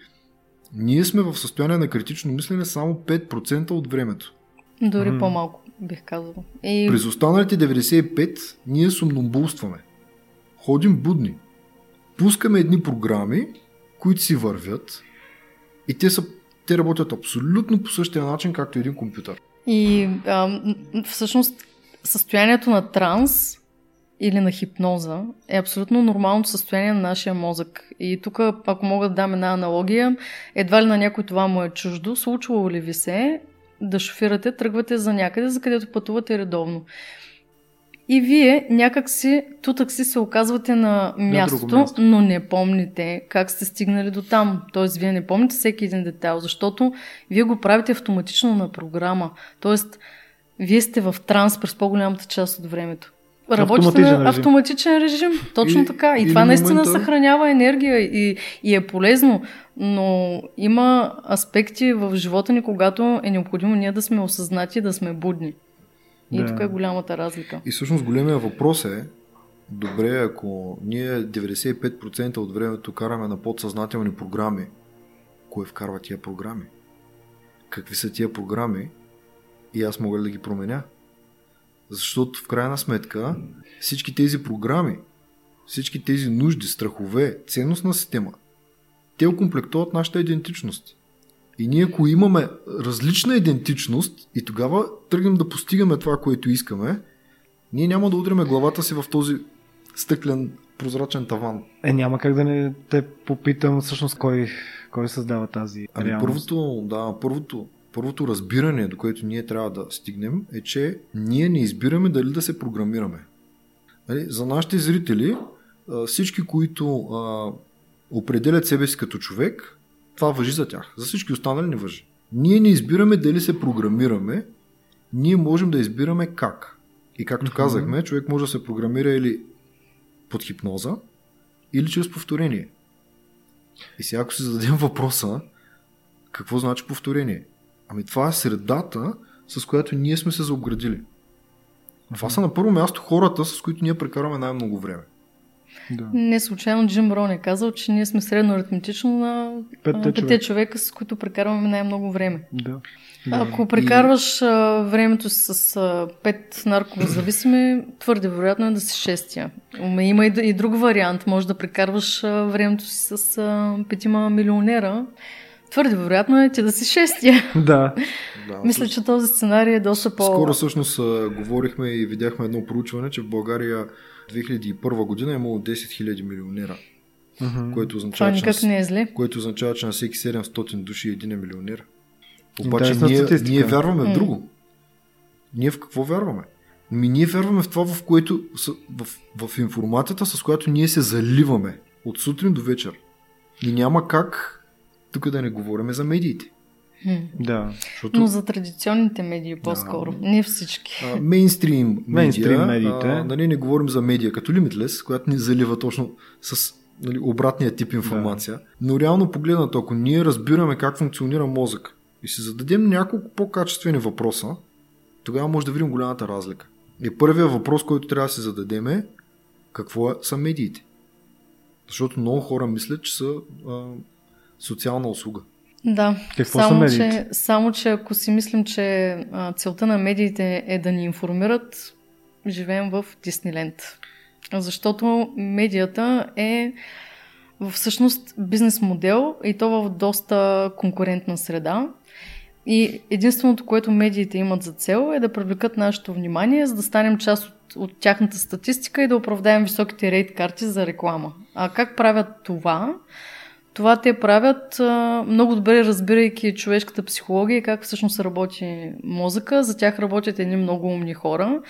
ние сме в състояние на критично мислене само 5% от времето. Дори mm. по-малко, бих казал. И... През останалите 95 ние сумномбулстваме. Ходим будни. Пускаме едни програми, които си вървят и те, са, те работят абсолютно по същия начин, както един компютър. И а, всъщност състоянието на транс или на хипноза е абсолютно нормалното състояние на нашия мозък. И тук, ако мога да дам една аналогия, едва ли на някой това му е чуждо, случвало ли ви се да шофирате, тръгвате за някъде, за където пътувате редовно. И вие някак си, тутък си се оказвате на мястото, на място. но не помните как сте стигнали до там. Тоест, вие не помните всеки един детайл, защото вие го правите автоматично на програма. Тоест, вие сте в транс през по-голямата част от времето. Работите на автоматичен режим. Точно и, така. И това наистина момента... съхранява енергия и, и е полезно. Но има аспекти в живота ни, когато е необходимо ние да сме осъзнати, да сме будни. И да. тук е голямата разлика. И всъщност големия въпрос е, добре, ако ние 95% от времето караме на подсъзнателни програми, кой вкарва тия програми? Какви са тия програми? И аз мога ли да ги променя? Защото в крайна сметка всички тези програми, всички тези нужди, страхове, ценностна система, те окомплектуват нашата идентичност. И ние ако имаме различна идентичност и тогава тръгнем да постигаме това, което искаме, ние няма да удриме главата си в този стъклен прозрачен таван. Е, няма как да не те попитам всъщност кой, кой създава тази ами реалност. Първото, да, първото, първото разбиране, до което ние трябва да стигнем, е, че ние не избираме дали да се програмираме. Нали? За нашите зрители, всички, които а, определят себе си като човек, това въжи за тях. За всички останали не въжи. Ние не избираме дали се програмираме, ние можем да избираме как. И както казахме, човек може да се програмира или под хипноза, или чрез повторение. И сега ако си зададем въпроса, какво значи повторение? Ами това е средата, с която ние сме се заобградили. Това са на първо място хората, с които ние прекарваме най-много време. Да. Не случайно Джим Рон е казал, че ние сме средно аритметично на петте, петте човека, с които прекарваме най-много време. Да. Ако прекарваш и... времето си с а, пет нарковозависими, твърде вероятно е да си шестия. Има и, и друг вариант. Може да прекарваш времето си с а, петима милионера Твърде вероятно е ти да си шестия. Да. да Мисля, че този сценарий е доста по... Скоро всъщност говорихме и видяхме едно проучване, че в България 2001 година е имало 10 000 милионера. Което означава, Това никак не е зле. Което означава, че на всеки 700 души е един е милионер. Обаче да, ние, ние вярваме в друго. Ние в какво вярваме? Ми ние вярваме в това, в което в, в информацията, с която ние се заливаме от сутрин до вечер. И няма как тук да не говорим за медиите. Да. Защото... Но за традиционните медии по-скоро, да. не всички. Мейнстрим медиа, Мейнстрим медиите. А, нали, не говорим за медия като Limitless, която ни залива точно с нали, обратния тип информация. Да. Но реално погледнато, ако ние разбираме как функционира мозък и си зададем няколко по-качествени въпроса, тогава може да видим голямата разлика. И първият въпрос, който трябва да си зададем е какво са медиите. Защото много хора мислят, че са а, социална услуга. Да, Какво само, са че, само че ако си мислим, че а, целта на медиите е да ни информират, живеем в Дисниленд. Защото медията е всъщност бизнес модел и то в доста конкурентна среда. И единственото, което медиите имат за цел е да привлекат нашето внимание, за да станем част от, от тяхната статистика и да оправдаем високите рейд карти за реклама. А как правят това? Това те правят много добре, разбирайки човешката психология и как всъщност работи мозъка. За тях работят едни много умни хора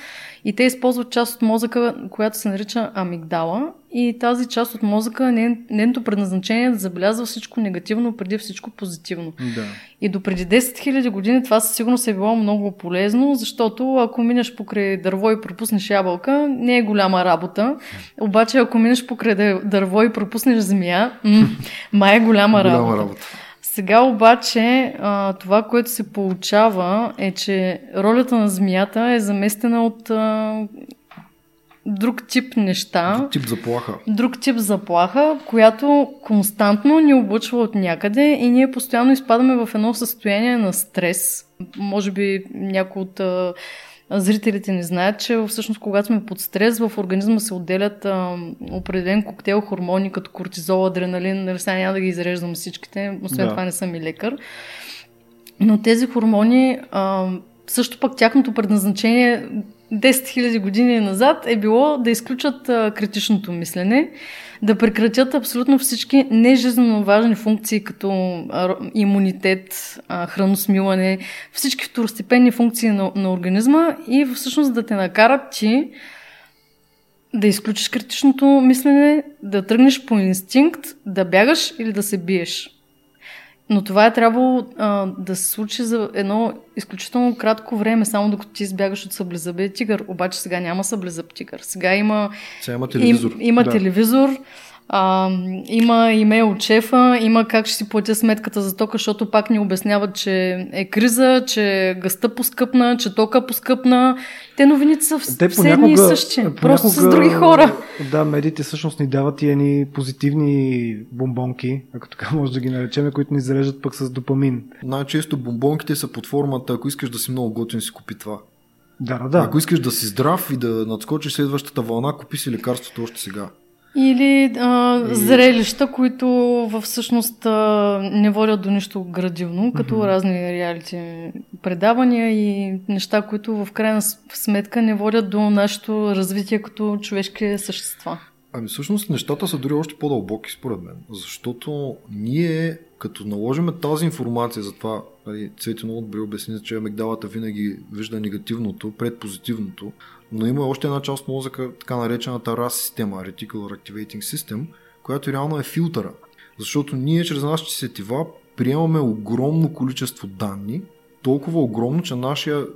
и те използват част от мозъка, която се нарича амигдала. И тази част от мозъка, нейното предназначение е да забелязва всичко негативно преди всичко позитивно. Да. И до преди 10 000 години това със сигурност е било много полезно, защото ако минеш покрай дърво и пропуснеш ябълка, не е голяма работа. Обаче ако минеш покрай дърво и пропуснеш змия, м- май е голяма, голяма работа. работа. Сега обаче а, това, което се получава е, че ролята на змията е заместена от а, друг тип неща. Друг тип заплаха. Друг тип заплаха, която константно ни облъчва от някъде и ние постоянно изпадаме в едно състояние на стрес. Може би някои от а, зрителите не знаят, че всъщност когато сме под стрес, в организма се отделят а, определен коктейл хормони, като кортизол, адреналин. Нали, сега няма да ги изреждам всичките, освен да. това не съм и лекар. Но тези хормони, а, също пък тяхното предназначение 10 000 години назад е било да изключат а, критичното мислене, да прекратят абсолютно всички нежизненно важни функции, като а, имунитет, а, храносмилане, всички второстепенни функции на, на организма и всъщност да те накарат ти да изключиш критичното мислене, да тръгнеш по инстинкт, да бягаш или да се биеш. Но това е трябвало а, да се случи за едно изключително кратко време, само докато ти избягаш от съблезъбия тигър. Обаче сега няма съблезъб тигър. Сега има, сега има телевизор. Им, има да. телевизор а, има имейл от шефа, има как ще си платя сметката за тока, защото пак ни обясняват, че е криза, че гъста поскъпна, че тока поскъпна. Те новините са Те все понякога, и същи, понякога, просто с други хора. Да, медиите всъщност ни дават и едни позитивни бомбонки, ако така може да ги наречем, които ни зареждат пък с допамин. Най-често бомбонките са под формата, ако искаш да си много готин, си купи това. Да, да, да. Ако искаш да си здрав и да надскочиш следващата вълна, купи си лекарството още сега. Или а, и... зрелища, които всъщност а, не водят до нищо градивно, като mm-hmm. разни реалити предавания и неща, които в крайна сметка не водят до нашето развитие като човешки същества. Ами всъщност нещата са дори още по-дълбоки според мен, защото ние като наложиме тази информация за това, нали, Цвети много добре обясни, че амигдалата винаги вижда негативното пред позитивното, но има още една част от мозъка, така наречената RAS система, Reticular Activating System, която реално е филтъра. Защото ние чрез нашите сетива приемаме огромно количество данни, толкова огромно, че нашия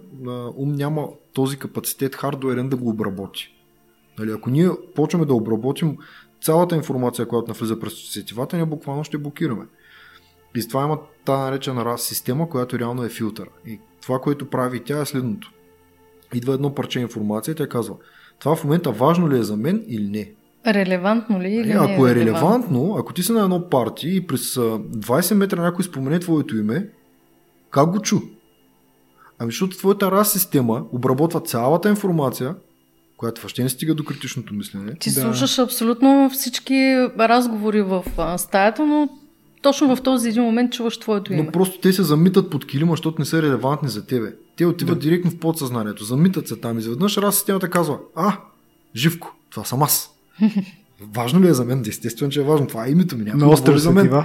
ум няма този капацитет хардуерен да го обработи. Нали, ако ние почваме да обработим цялата информация, която навлиза през сетивата, ние буквално ще блокираме. И с това има тази наречена RAS система, която реално е филтър. И това, което прави тя е следното идва едно парче информация и тя казва, това в момента важно ли е за мен или не? Релевантно ли или не? Ако е релевантно, ако ти си на едно парти и през 20 метра някой спомене твоето име, как го чу? Ами защото твоята раз система обработва цялата информация, която въобще не стига до критичното мислене. Ти да. слушаш абсолютно всички разговори в стаята, но точно в този един момент чуваш твоето име. Но просто те се замитат под килима, защото не са релевантни за тебе. Те отиват да. директно в подсъзнанието, замитат се там. Изведнъж раз системата казва, а, живко, това съм аз. важно ли е за мен? Естествено, че е важно. Това е името ми. Много за мен.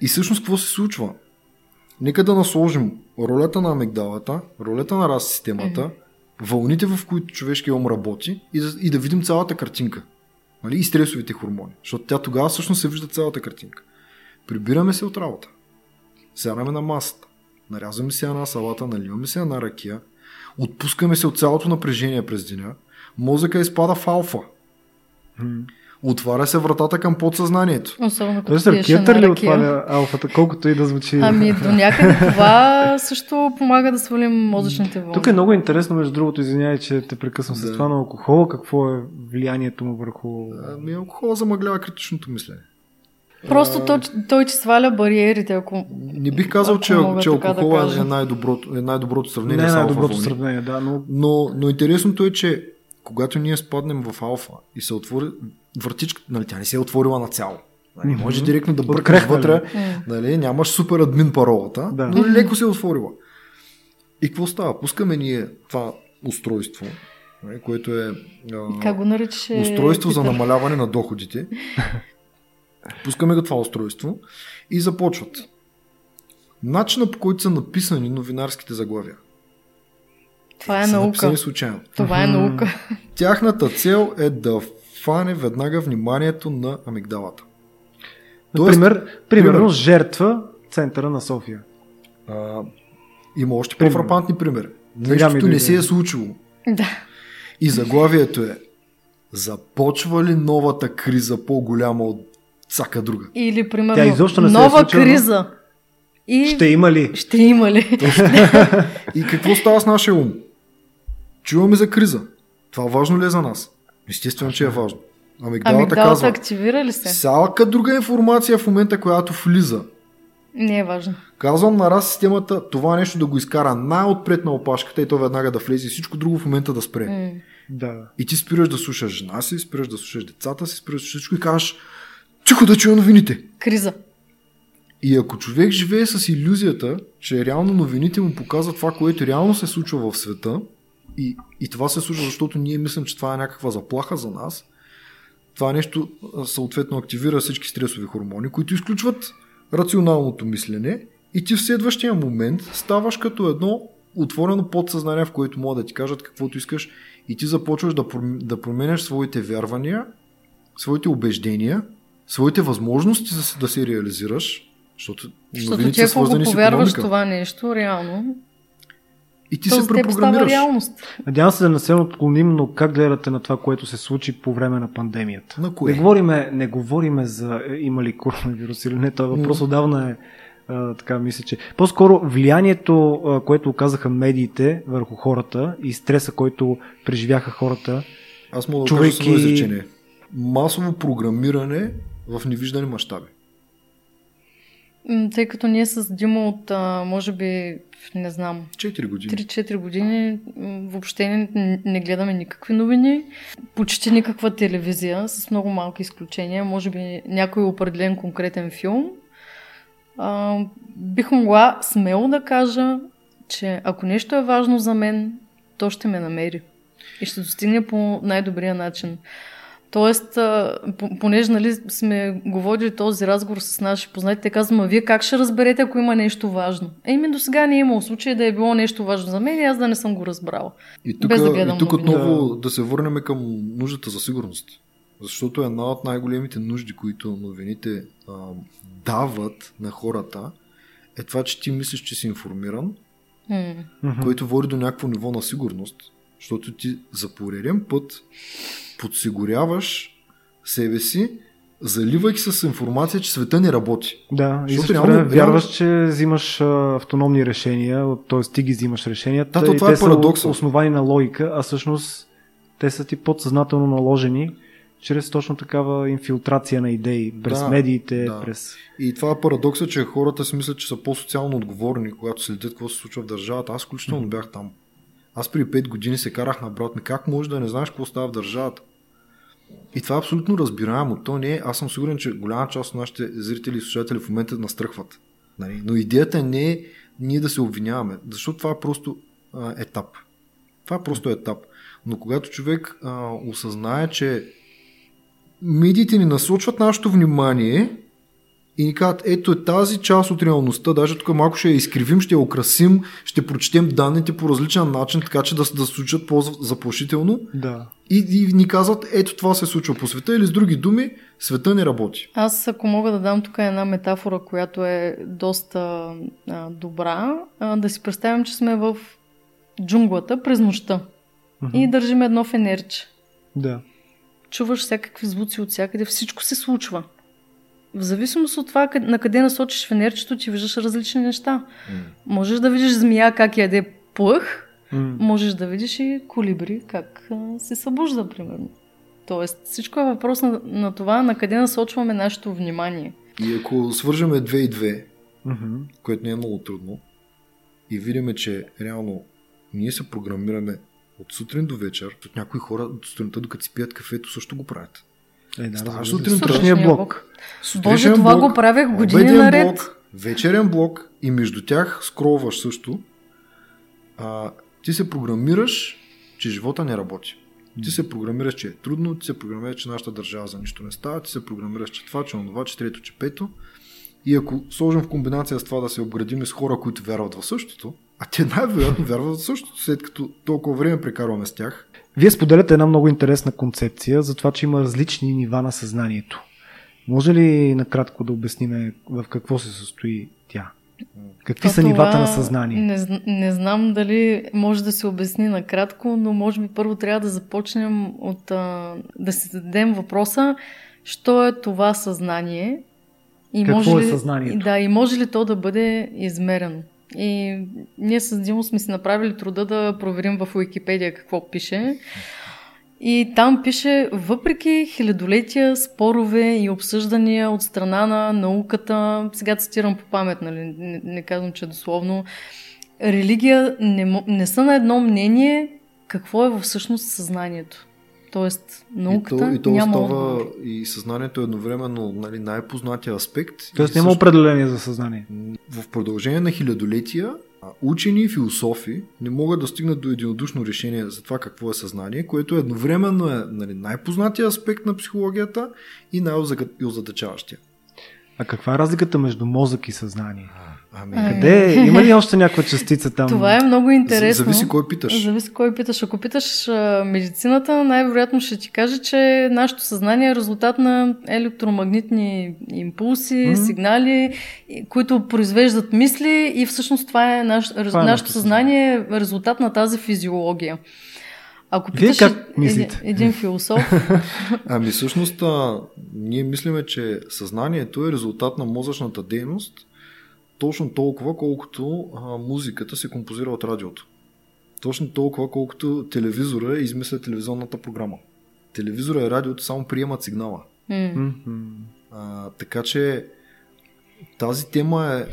И всъщност какво се случва? Нека да насложим ролята на амигдалата, ролята на раз системата, вълните, в които човешкият ум работи и да, и да видим цялата картинка. Нали? И стресовите хормони. Защото тя тогава всъщност се вижда цялата картинка. Прибираме се от работа. Сядаме на масата. Нарязваме се една салата, наливаме се една ракия. Отпускаме се от цялото напрежение през деня. Мозъка изпада в алфа. Отваря се вратата към подсъзнанието. Особено като ракията ли отваря алфата, колкото и да звучи? Ами до някъде това също помага да свалим мозъчните вълни. Тук е много интересно, между другото, извинявай, че те прекъсвам да. с това на алкохола. Какво е влиянието му върху... Ами алкохола замъглява критичното мислене. Просто той, той че сваля бариерите, ако. Не бих казал, че, че алкохола да е най-доброто, е най-доброто сравнение. Не е най-доброто сравнение, да. Но... Но, но интересното е, че когато ние спаднем в алфа и се отвори вратичката, нали, тя не се е отворила на цяло. Нали, може директно да бъркаш вътре, нали, нямаш супер админ паролата, Да. но леко се е отворила. И какво става? Пускаме ние това устройство, нали, което е а, Как го наричаше? устройство за намаляване на доходите. Пускаме го това устройство и започват. Начина по който са написани новинарските заглавия. Това е са наука. случайно. Това е наука. Тяхната цел е да фане веднага вниманието на амигдалата. Тоест, примерно пример. жертва центъра на София. а, има още Пример. по-фрапантни примери. Нещото не се е случило. Да. И заглавието е Започва ли новата криза по-голяма от всяка друга? Или, примерно, Тя изобщо не се е нова случила. криза. И Ще има ли? ще има ли? И какво става с нашия ум? Чуваме за криза. Това важно ли е за нас? Естествено, че е важно. Амигдалата, Амигдалата казва, активира ли се? всяка друга информация в момента, която влиза, Не е важно. казвам на раз системата това нещо да го изкара най-отпред на опашката и то веднага да влезе и всичко друго в момента да спре. М. Да. И ти спираш да слушаш жена си, спираш да слушаш децата си, спираш да слушаш всичко и кажеш тихо да чуя новините. Криза. И ако човек живее с иллюзията, че реално новините му показват това, което реално се случва в света, и, и това се случва, защото ние мислим, че това е някаква заплаха за нас, това нещо съответно активира всички стресови хормони, които изключват рационалното мислене и ти в следващия момент ставаш като едно отворено подсъзнание, в което могат да ти кажат каквото искаш и ти започваш да, да променяш своите вярвания, своите убеждения, своите възможности да се, да се реализираш, защото, Защото новините ти са ако го свързани с повярваш това нещо, реално, И ти то се препрограмираш. реалност. Надявам се да не се отклоним, но как гледате на това, което се случи по време на пандемията? На кое? Не говориме, не говориме за е, има ли коронавирус или не, това въпрос отдавна е а, така мисля, че по-скоро влиянието, а, което оказаха медиите върху хората и стреса, който преживяха хората, Аз мога да Чувайки- кажа едно изречение. Масово програмиране в невиждани мащаби. Тъй като ние с Димо от, може би, не знам, 4 години. 3-4 години въобще не, не гледаме никакви новини, почти никаква телевизия, с много малки изключения, може би някой определен конкретен филм. А, бих могла смело да кажа, че ако нещо е важно за мен, то ще ме намери и ще достигне по най-добрия начин. Тоест, понеже нали, сме говорили този разговор с наши познати, те казват, вие как ще разберете, ако има нещо важно? Еми, до сега не е имало случай да е било нещо важно за мен и аз да не съм го разбрала. И тук, Без да гледам и тук отново да. се върнем към нуждата за сигурност. Защото една от най-големите нужди, които новините а, дават на хората, е това, че ти мислиш, че си информиран. Мгм. което води до някакво ниво на сигурност. Защото ти за пореден път подсигуряваш себе си, заливайки с информация, че света не работи. Да, и също време вярваш, че взимаш а, автономни решения, т.е. ти ги взимаш решенията Да, то и това те е парадокса. са основани на логика, а всъщност те са ти подсъзнателно наложени чрез точно такава инфилтрация на идеи, през Да, медиите, да. през... И това е парадокса, че хората си мислят, че са по-социално отговорни, когато следят какво се случва в държавата. Аз включително бях там. Аз при 5 години се карах на брат ми. Как може да не знаеш какво става в държавата? И това е абсолютно разбираемо. То не е. Аз съм сигурен, че голяма част от нашите зрители и слушатели в момента настръхват. Нали? Но идеята не е ние да се обвиняваме, защото това е просто а, етап. Това е просто етап. Но когато човек а, осъзнае, че медиите ни насочват нашето внимание и ни казват, ето е тази част от реалността, даже тук малко ще я изкривим, ще я украсим, ще прочетем данните по различен начин, така че да, да се случат по-заплашително Да. и, и ни казват, ето това се случва по света или с други думи, света не работи. Аз, ако мога да дам тук една метафора, която е доста а, добра, а, да си представим, че сме в джунглата през нощта Мгм. и държим едно фенерче. Да. Чуваш всякакви звуци от всякъде, всичко се случва. В зависимост от това на къде насочиш фенерчето, ти виждаш различни неща. Можеш да видиш змия как яде плъх, М. можеш да видиш и колибри как а, се събужда, примерно. Тоест, всичко е въпрос на, на това, на къде насочваме нашето внимание. И ако свържеме 2 и 2, Мгм. което не е много трудно, и видиме, че реално ние се програмираме от сутрин до вечер. От някои хора от сутринта, докато си пият кафето, също го правят. Е, да, Ставаш Сутрешния блок. Боже, това го правех години наред. Блок, вечерен блок и между тях скролваш също. А, ти се програмираш, че живота не работи. Ти се програмираш, че е трудно, ти се програмираш, че нашата държава за нищо не става, ти се програмираш, че това, че онова, че трето, че пето. И ако сложим в комбинация с това да се обградим с хора, които вярват в същото, а те най-вероятно вярват в същото, след като толкова време прекарваме с тях. Вие споделяте една много интересна концепция за това, че има различни нива на съзнанието. Може ли накратко да обясниме в какво се състои тя? Какви То са нивата на съзнание? Не, не знам дали може да се обясни накратко, но може би първо трябва да започнем от а, да си зададем въпроса, що е това съзнание и Какво може е ли, съзнанието? Да, и може ли то да бъде измерено. И ние с Димо сме си направили труда да проверим в Уикипедия какво пише. И там пише, въпреки хилядолетия, спорове и обсъждания от страна на науката, сега цитирам по памет, нали, не, не казвам, че е дословно, религия не, не са на едно мнение какво е всъщност съзнанието. Тоест, науката и то, и то няма остава и съзнанието е едновременно нали, най-познатия аспект. Тоест няма също- определение за съзнание. В продължение на хилядолетия учени и философи не могат да стигнат до единодушно решение за това какво е съзнание, което едновременно е нали, най-познатия аспект на психологията и най-озадачаващия. А каква е разликата между мозък и съзнание? Ами, Къде? Има ли още някаква частица там? Това е много интересно. зависи кой питаш. Зависи кой питаш. Ако питаш а, медицината, най-вероятно ще ти каже, че нашето съзнание е резултат на електромагнитни импулси, Мгм. сигнали, които произвеждат мисли и всъщност това е, наш, Това е нашето нашето съзнание е резултат на тази физиология. Ако Вие питаш как един, мислите? един философ, Ами всъщност а, ние мислиме, че съзнанието е резултат на мозъчната дейност точно толкова, колкото а, музиката се композира от радиото. Точно толкова, колкото телевизора измисля телевизионната програма. Телевизора и радиото само приемат сигнала. Мгм. А, така че тази тема е,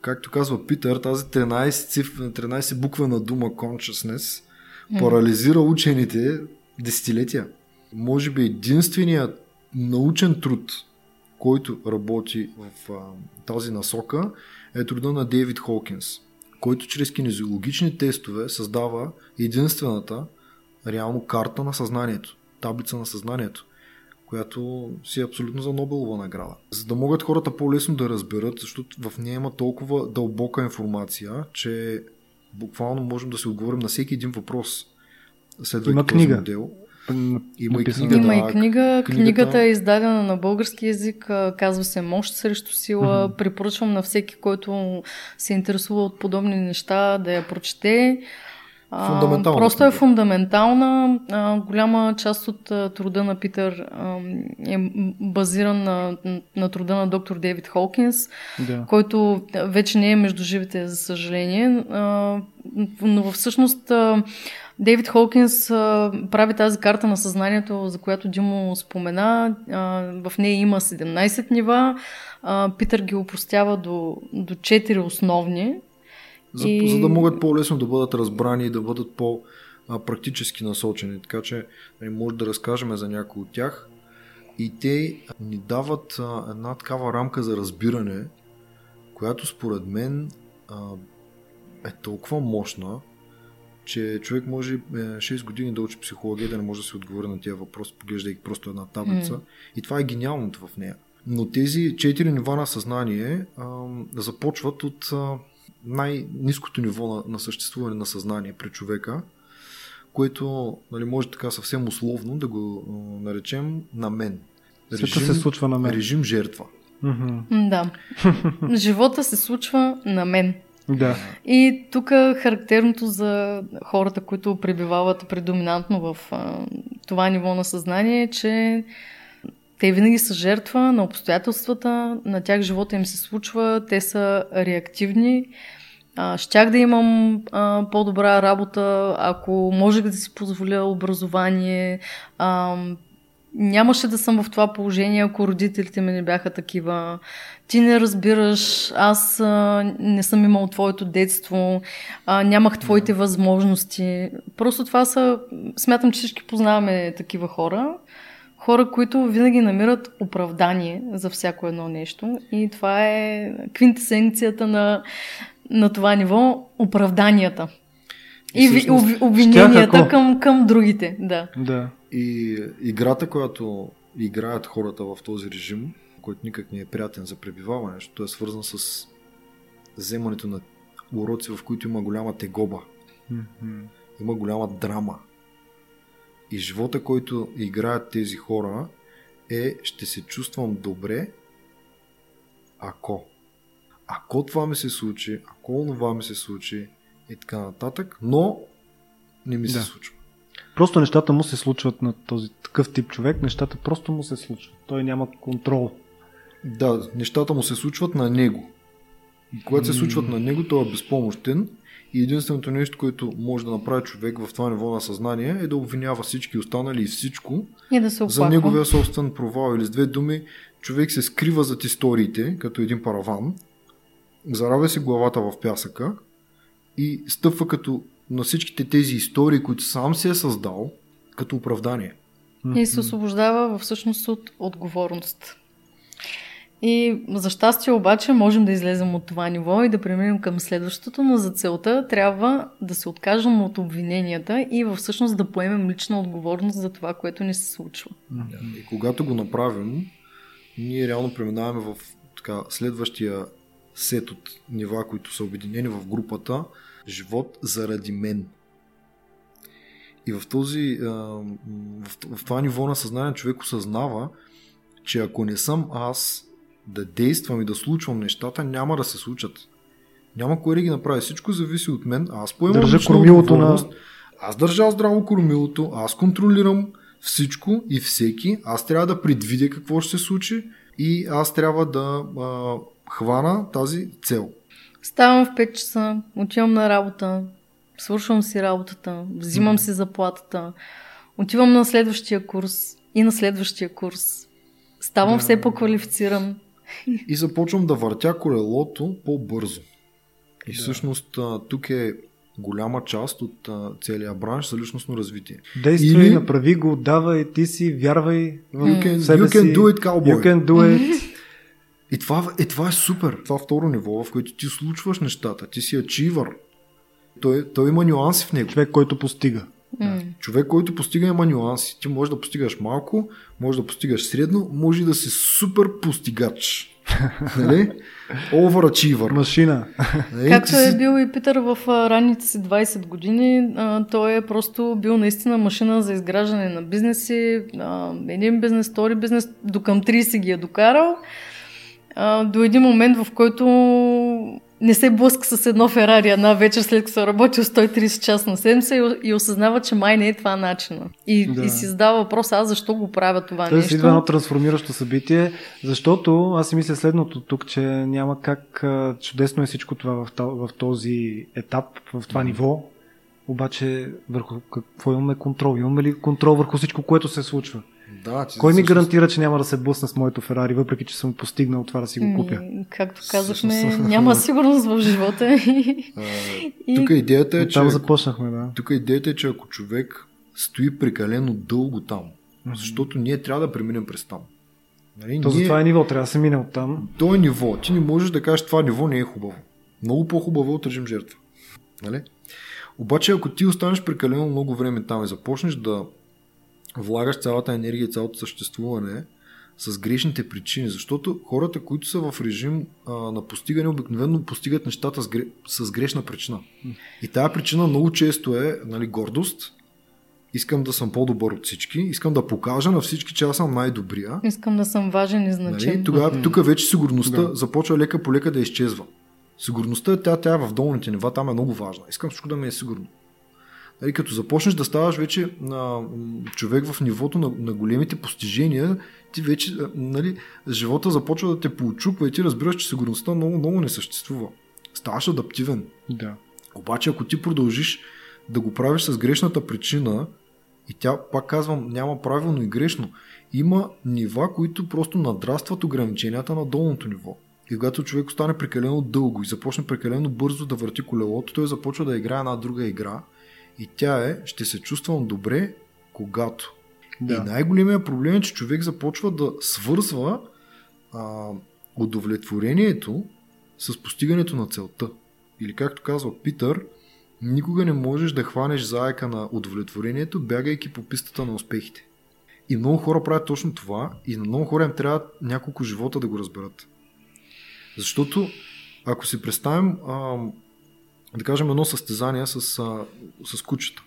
както казва Питър, тази 13, циф, 13 буквена дума consciousness м, парализира учените десетилетия. Може би единственият научен труд, който работи в а, тази насока, е труда на Дейвид Холкинс, който чрез кинезиологични тестове създава единствената реално карта на съзнанието, таблица на съзнанието, която си е абсолютно за Нобелова награда. За да могат хората по-лесно да разберат, защото в нея има толкова дълбока информация, че буквално можем да се отговорим на всеки един въпрос. Следвайки Има този книга. модел. Има и книга, Има да, и книга. книгата- Книгата е издадена на български язик. Казва се Мощ срещу сила. Мгм. Препоръчвам на всеки, който се интересува от подобни неща, да я прочете. Фундаментална Просто е фундаментална. А, голяма част от а, труда на Питър а, е базиран на, на труда на доктор Дейвид Холкинс Да. който вече не е между живите, за съжаление. А, Но всъщност а, Дейвид Холкинс а, прави тази карта на съзнанието, за която Димо спомена. А, В нея има 17 нива. А, Питър ги упростява до, до 4 основни. За, И- за да могат по-лесно да бъдат разбрани и да бъдат по-практически насочени. Така че нали, може да разкажем за някои от тях. И те ни дават а, една такава рамка за разбиране, която според мен а, е толкова мощна, че човек може е, 6 години да учи психология, да не може да се отговори на тези въпроси, поглеждайки просто една таблица. М. И това е гениалното в нея. Но тези четири нива на съзнание а, започват от а, най-низкото ниво на, на съществуване на съзнание при човека, което нали, може така съвсем условно да го а, наречем на мен. Всичко се случва на мен. Режим жертва. М, Да. Живота се случва на мен. Да. И тук характерното за хората, които пребивават предоминантно в а, това ниво на съзнание е, че те винаги са жертва на обстоятелствата, на тях живота им се случва, те са реактивни. А, щях да имам а, по-добра работа, ако можех да си позволя образование. А, нямаше да съм в това положение, ако родителите ми не бяха такива. Ти не разбираш, аз а, не съм имал твоето детство, а, нямах твоите да. възможности. Просто това са, смятам, че всички познаваме такива хора. Хора, които винаги намират оправдание за всяко едно нещо. И това е квинтесенцията на, на това ниво оправданията. И, всъщност, обвиненията към, към другите. Да. да. И играта, която играят хората в този режим, който никак не е приятен за пребиваване, защото е свързан с вземането на уроци, в които има голяма тегоба. Mm-hmm. Има голяма драма. И живота, който играят тези хора е ще се чувствам добре, ако. Ако това ми се случи, ако това ми се случи и така нататък, но не ми да. се случва. Просто нещата му се случват на този такъв тип човек, нещата просто му се случват. Той няма контрол. Да, нещата му се случват на него. И когато се случват на него, той е безпомощен и единственото нещо, което може да направи човек в това ниво на съзнание е да обвинява всички останали и всичко и да се за неговия собствен провал. Или с две думи, човек се скрива зад историите, като един параван, заравя си главата в пясъка и стъпва като на всичките тези истории, които сам се е създал, като оправдание. И се освобождава всъщност от отговорност. И за щастие обаче можем да излезем от това ниво и да преминем към следващото, но за целта трябва да се откажем от обвиненията и всъщност да поемем лична отговорност за това, което ни се случва. И когато го направим, ние реално преминаваме в така, следващия сет от нива, които са обединени в групата живот заради мен. И в, този, в, това ниво на съзнание човек осъзнава, че ако не съм аз да действам и да случвам нещата, няма да се случат. Няма кой да ги направи. Всичко зависи от мен. Аз поемам Държа кормилото на... Аз държа здраво кормилото, аз контролирам всичко и всеки. Аз трябва да предвидя какво ще се случи и аз трябва да а, хвана тази цел. Ставам в 5 часа, отивам на работа, свършвам си работата, взимам си заплатата, отивам на следващия курс и на следващия курс. Ставам да. все по-квалифициран. И започвам да въртя колелото по-бързо. И да. всъщност тук е голяма част от целия бранш за личностно развитие. Действай, Или... направи го, давай, ти си, вярвай в you can, себе you can си. do it, cowboy. You can do it. И това, е, това е супер. Това второ ниво, в което ти случваш нещата, ти си ачивър. Той, той има нюанси в него. Човек, който постига. Да. Човек, който постига, има нюанси. Ти можеш да постигаш малко, може да постигаш средно, може да си супер постигач. нали? Overachiever. Машина. Нали? Както е бил и Питър в ранните си 20 години, той е просто бил наистина машина за изграждане на бизнеси. един бизнес, втори бизнес, до към 30 ги е докарал а, до един момент, в който не се блъска с едно Ферари една вечер след като се работил 130 часа на седмица и, и осъзнава, че май не е това начина. И, да. и си задава въпрос, аз защо го правя това Той нещо. идва едно трансформиращо събитие, защото аз си мисля следното тук, че няма как чудесно е всичко това в, в този етап, в това mm. ниво, обаче върху какво имаме контрол? Имаме ли контрол върху всичко, което се случва? Да, Кой ми гарантира, че няма да се блъсна с моето Ферари, въпреки че съм постигнал това да си го купя? Както казахме, няма сигурност в живота. и... Тук идеята е, че... Там започнахме, да. Тук идеята е, че ако човек стои прекалено дълго там, защото ние трябва да преминем през там. Нали? То ние... за това е ниво, трябва да се мине от там. То е ниво. Ти не можеш да кажеш, това ниво не е хубаво. Много по-хубаво е от режим жертва. Нали? Обаче, ако ти останеш прекалено много време там и започнеш да влагаш цялата енергия и цялото съществуване с грешните причини, защото хората, които са в режим а, на постигане, обикновено постигат нещата с, гре... с грешна причина. И тая причина много често е нали, гордост, искам да съм по-добър от всички, искам да покажа на всички, че аз съм най-добрия. Искам да съм важен и значим. Нали? Тогава, тук вече сигурността да. започва лека по лека да изчезва. Сигурността, тя, тя е в долните нива, там е много важна. Искам всичко да ми е сигурно. Нали, като започнеш да ставаш вече на човек в нивото на, на големите постижения, ти вече, нали, живота започва да те поучуква и ти разбираш, че сигурността много, много не съществува. Ставаш адаптивен. Да. Обаче, ако ти продължиш да го правиш с грешната причина, И тя, пак казвам, няма правилно и грешно. Има нива, които просто надрастват ограниченията на долното ниво. И когато човек остане прекалено дълго и започне прекалено бързо да върти колелото, той започва да играе една друга игра. И тя е, ще се чувствам добре, когато. Да. И най-големият проблем е, че човек започва да свързва а, удовлетворението с постигането на целта. Или както казва Питър, никога не можеш да хванеш заека на удовлетворението, бягайки по пистата на успехите. И много хора правят точно това и на много хора им трябва няколко живота да го разберат. Защото ако си представим, да кажем, едно състезание с, а, с кучета.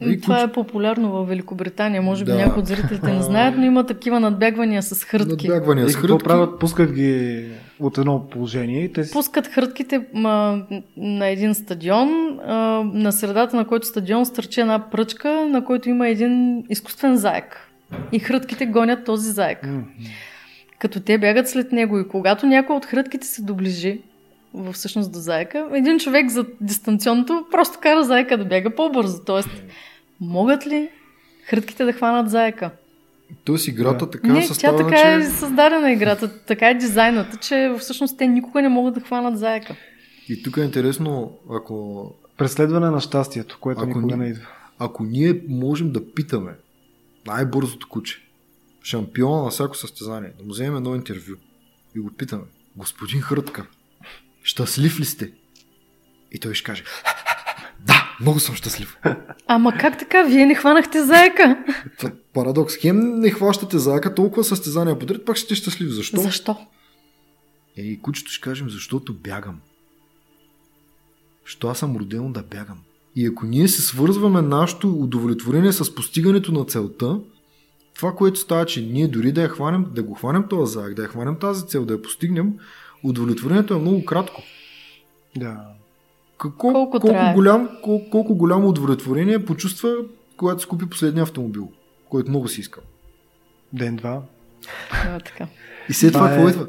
И това куч... е популярно в Великобритания. Може би да. някои от зрителите не знаят, но има такива надбягвания с хрътки. Надбягвания с хрътки. правят? Пускат ги от едно положение. И те... Пускат хрътките ма, на един стадион, а, на средата на който стадион стърчи една пръчка, на който има един изкуствен заек. И хрътките гонят този заек. Mm-hmm. Като те бягат след него и когато някой от хрътките се доближи, всъщност до заека, един човек за дистанционното просто кара заека да бяга по-бързо. Тоест, могат ли хрътките да хванат заека? Тоест играта да. така не, е съставена, тя така е създадена играта, така е дизайната, че всъщност те никога не могат да хванат заека. И тук е интересно, ако... Преследване на щастието, което ако никога не идва. Ако ние можем да питаме най-бързото куче, шампиона на всяко състезание, да му вземем едно интервю и го питаме, господин Хрътка, щастлив ли сте? И той ще каже, да, много съм щастлив. Ама как така? Вие не хванахте заека? Парадокс. Хем не хващате заека, толкова състезания подред, пак ще щастлив. Защо? Защо? Е, и кучето ще кажем, защото бягам. Що аз съм роден да бягам. И ако ние се свързваме нашето удовлетворение с постигането на целта, това, което става, че ние дори да я хванем, да го хванем този заек, да я хванем тази цел, да я постигнем, удовлетворението е много кратко. Да. Какво, колко, колко, голям, колко, колко голямо удовлетворение почувства, когато си купи последния автомобил, който много си искал. Ден-два. така. И след това, какво е... идва?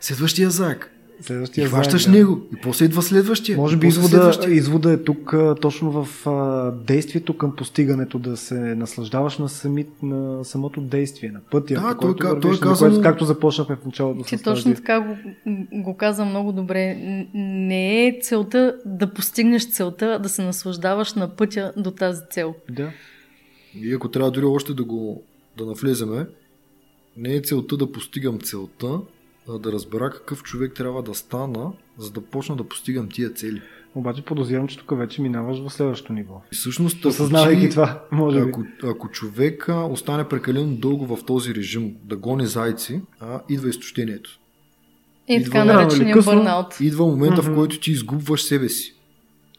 Следващия заек. Следващия и хващаш да. него. И после идва следващия. Може би извода, извода е тук точно в а, действието към постигането, да се наслаждаваш на, сами, на самото действие, на пътя. Да, той, той, той е казал... което, както започнахме в началото. Ти точно така го, го каза много добре. Не е целта да постигнеш целта, да се наслаждаваш на пътя до тази цел. Да. И ако трябва дори още да го да навлеземе, не е целта да постигам целта, да разбера какъв човек трябва да стана, за да почна да постигам тия цели. Обаче подозирам, че тук вече минаваш в следващото ниво. И всъщност, Осъзнавайки ако, това, може би. Ако, ако човек остане прекалено дълго в този режим да гони зайци, а, идва изтощението. И идва, така наречения бърнаут. Идва момента, mm-hmm. в който ти изгубваш себе си.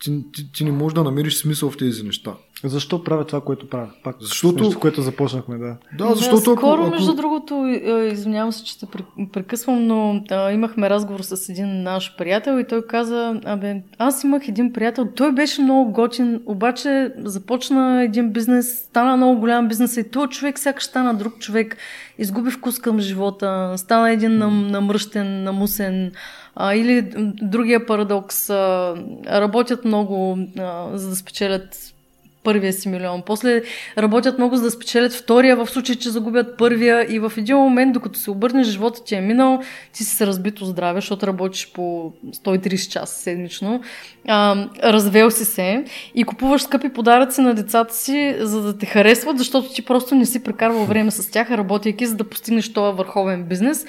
Ти, ти, ти не можеш да намериш смисъл в тези неща. Защо правя това, което правя? Пак защото... Нещо, което започнахме, да. Да, защото... Да, скоро, ако... между другото, е, извинявам се, че те прекъсвам, но а, имахме разговор с един наш приятел и той каза, абе, аз имах един приятел, той беше много готин, обаче започна един бизнес, стана много голям бизнес и този човек сякаш стана друг човек, изгуби вкус към живота, стана един нам, намръщен, намусен, а, или другия парадокс, а, работят много, а, за да спечелят първия си милион. После работят много за да спечелят втория, в случай, че загубят първия и в един момент, докато се обърнеш, живота ти е минал, ти си се разбито здраве, защото работиш по 130 часа седмично, а, развел си се и купуваш скъпи подаръци на децата си, за да те харесват, защото ти просто не си прекарвал време с тях, работейки, за да постигнеш този върховен бизнес.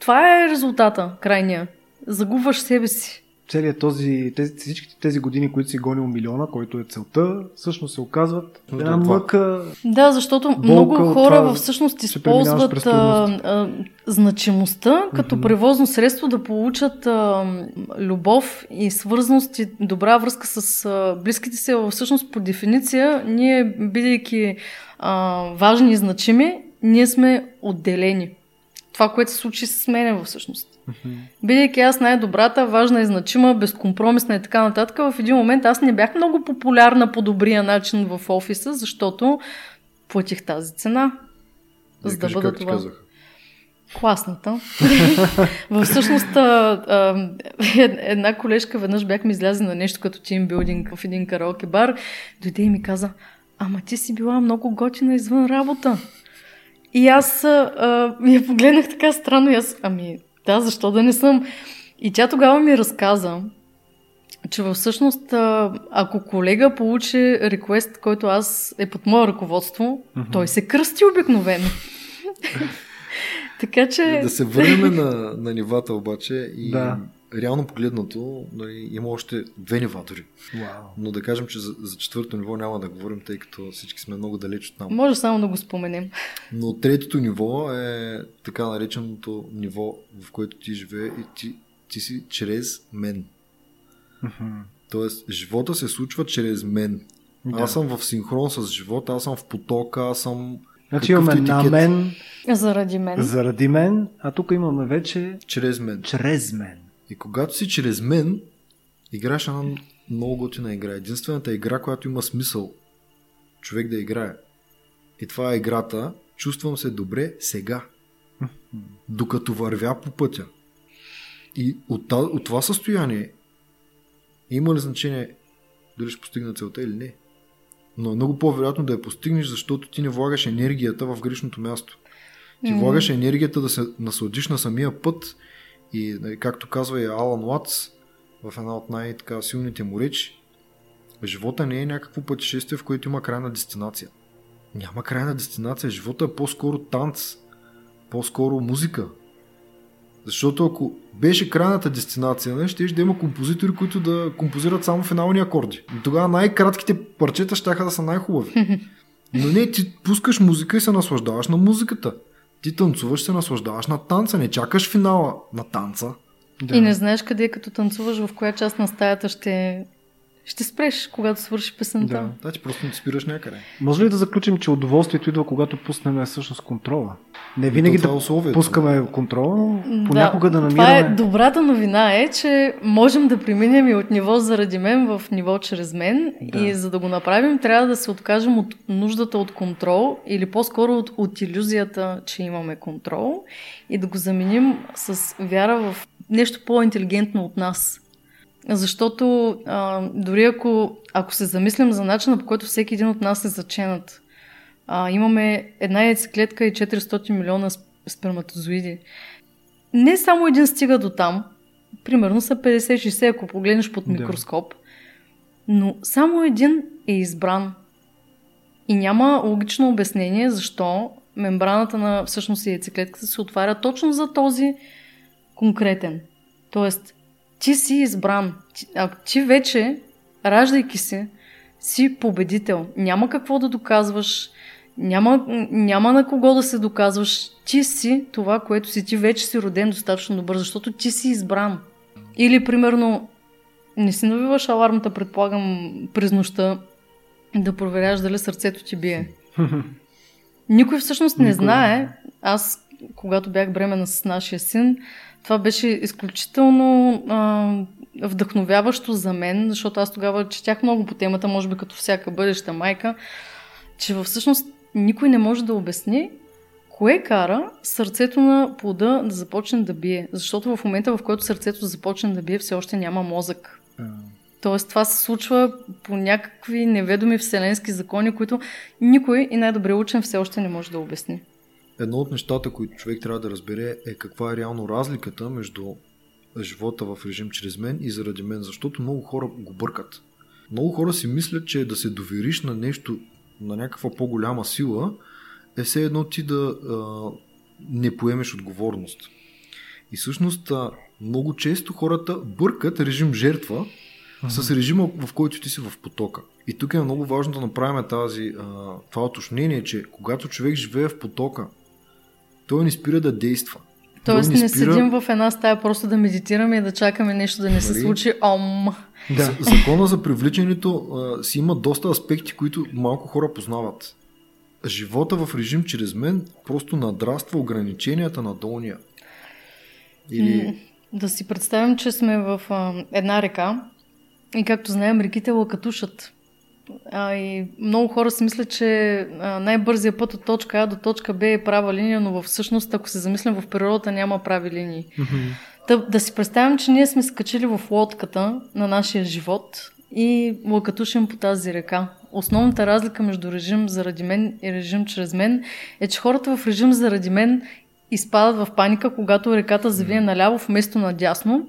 Това е резултата, крайния. Загубваш себе си целият този, тези, всичките тези години, които си гонил милиона, който е целта, всъщност се оказват една мъка. Да, защото болка много хора това, всъщност използват а, а, значимостта като mm-hmm. превозно средство да получат а, любов и свързаност и добра връзка с а, близките си. Всъщност по дефиниция, ние, бидейки а, важни и значими, ние сме отделени. Това, което се случи с мене всъщност. Mm-hmm. Бидейки аз най-добрата, важна и значима, безкомпромисна и така нататък, в един момент аз не бях много популярна по добрия начин в офиса, защото платих тази цена. За да бъда това. Казах? Класната. Всъщност, една колежка веднъж бяхме излязли на нещо като тимбилдинг в един караоке бар. Дойде и ми каза, ама ти си била много готина извън работа. И аз а, я погледнах така странно и аз, ами да, защо да не съм? И тя тогава ми разказа, че всъщност, ако колега получи реквест, който аз е под мое ръководство, mm-hmm. той се кръсти обикновено. така че... Да се върнем на, на нивата обаче и да. Реално погледнато нали, има още две нива дори. Wow. Но да кажем, че за, за четвърто ниво няма да говорим, тъй като всички сме много далеч от там. Може само да го споменем. Но третото ниво е така нареченото ниво, в което ти живее и ти, ти си чрез мен. Mm-hmm. Тоест, живота се случва чрез мен. Да. Аз съм в синхрон с живота, аз съм в потока, аз съм. Значи имаме на мен. Заради мен. Заради мен, а тук имаме вече. Чрез мен. Чрез мен. И когато си чрез мен, играеш една много готина игра. Единствената игра, която има смисъл човек да играе. И това е играта. Чувствам се добре сега. Докато вървя по пътя. И от, от това състояние има ли значение дали ще постигна целта или не? Но е много по-вероятно да я постигнеш, защото ти не влагаш енергията в грешното място. Ти mm-hmm. влагаш енергията да се насладиш на самия път и, нали, както казва и Алан Уатс в една от най-силните му речи, живота не е някакво пътешествие, в което има крайна дестинация. Няма крайна дестинация. Живота е по-скоро танц, по-скоро музика, защото ако беше крайната дестинация, не, ще да има композитори, които да композират само финални акорди. И тогава най-кратките парчета ще да са най-хубави. Но не, ти пускаш музика и се наслаждаваш на музиката. Ти танцуваш, се наслаждаваш на танца, не чакаш финала на танца. Да. И не знаеш къде като танцуваш, в коя част на стаята ще ще спреш, когато свърши песента. Да, да ти просто не спираш някъде. Може ли да заключим, че удоволствието идва, когато пуснем всъщност контрола? Не винаги да е пускаме контрола, но понякога да, да намираме... Това е добрата новина е, че можем да преминем и от ниво заради мен в ниво чрез мен да. и за да го направим трябва да се откажем от нуждата от контрол или по-скоро от, от иллюзията, че имаме контрол и да го заменим с вяра в нещо по-интелигентно от нас. Защото а, дори ако, ако се замислям за начина по който всеки един от нас е заченат, а, имаме една яйцеклетка и 400 милиона сперматозоиди. Не само един стига до там, примерно са 50-60, ако погледнеш под микроскоп, да. но само един е избран. И няма логично обяснение защо мембраната на всъщност яйцеклетката се отваря точно за този конкретен. Тоест, ти си избран. Ти, а, ти вече, раждайки се, си победител. Няма какво да доказваш, няма, няма на кого да се доказваш. Ти си това, което си. Ти вече си роден достатъчно добър, защото ти си избран. Или, примерно, не си навиваш алармата, предполагам, през нощта да проверяш дали сърцето ти бие. Никой всъщност не Никой. знае. Аз, когато бях бремена с нашия син, това беше изключително а, вдъхновяващо за мен, защото аз тогава четях много по темата, може би като всяка бъдеща майка, че всъщност никой не може да обясни кое кара сърцето на плода да започне да бие. Защото в момента, в който сърцето започне да бие, все още няма мозък. Тоест това се случва по някакви неведоми вселенски закони, които никой и най-добре учен все още не може да обясни едно от нещата, които човек трябва да разбере е каква е реално разликата между живота в режим чрез мен и заради мен, защото много хора го бъркат. Много хора си мислят, че да се довериш на нещо, на някаква по-голяма сила, е все едно ти да а, не поемеш отговорност. И всъщност а, много често хората бъркат режим жертва uh-huh. с режима, в който ти си в потока. И тук е много важно да направим тази, а, това уточнение, че когато човек живее в потока, той не спира да действа. Тоест не, не спира... седим в една стая просто да медитираме и да чакаме нещо да не се нали? случи. Ом. Да. Закона за привличането а, си има доста аспекти, които малко хора познават. Живота в режим чрез мен просто надраства ограниченията на долния. Или... Да си представим, че сме в а, една река и както знаем, реките лакатушат. А, и много хора си мислят, че най-бързия път от точка А до точка Б е права линия, но всъщност, ако се замислям в природата, няма прави линии. Mm-hmm. Да, да си представим, че ние сме скачили в лодката на нашия живот и лъкатушим по тази река. основната разлика между режим заради мен и режим чрез мен е, че хората в режим заради мен изпадат в паника, когато реката завие наляво вместо надясно,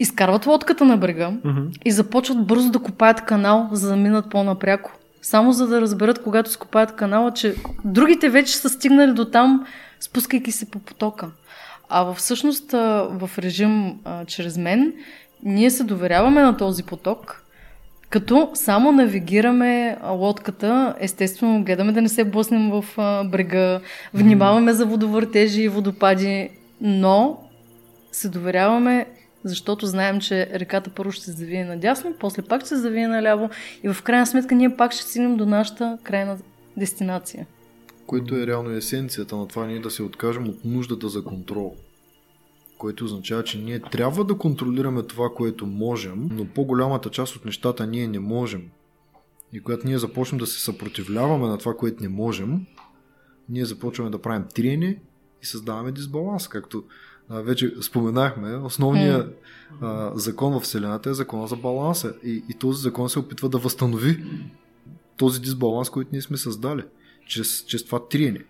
изкарват лодката на брега Мгм. и започват бързо да копаят канал, за да минат по-напряко. Само за да разберат, когато скопаят канала, че другите вече са стигнали до там, спускайки се по потока. А всъщност в режим а, чрез мен, ние се доверяваме на този поток, като само навигираме лодката, естествено гледаме да не се блъснем в а, брега, внимаваме за водовъртежи и водопади, но се доверяваме, защото знаем, че реката първо ще се завие надясно, после пак ще се завие наляво и в крайна сметка ние пак ще стигнем до нашата крайна дестинация. Което е реално есенцията на това ние да се откажем от нуждата за контрол. Което означава, че ние трябва да контролираме това, което можем, но по-голямата част от нещата ние не можем. И когато ние започнем да се съпротивляваме на това, което не можем, ние започваме да правим триене и създаваме дисбаланс. Както вече споменахме, основният закон в Вселената е закона за баланса. И, и този закон се опитва да възстанови този дисбаланс, който ние сме създали чрез, чрез това триене.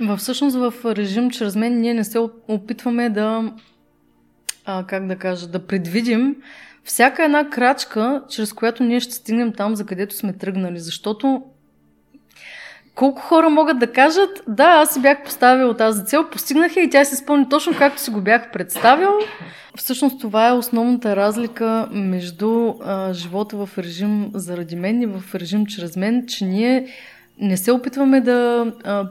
Във всъщност в режим чрез мен ние не се опитваме да, а, как да кажа, да предвидим всяка една крачка, чрез която ние ще стигнем там, за където сме тръгнали. Защото колко хора могат да кажат, да, аз си бях поставил тази цел, постигнах я и тя се изпълни точно както си го бях представил. Всъщност това е основната разлика между а, живота в режим заради мен и в режим чрез мен, че ние не се опитваме да, а,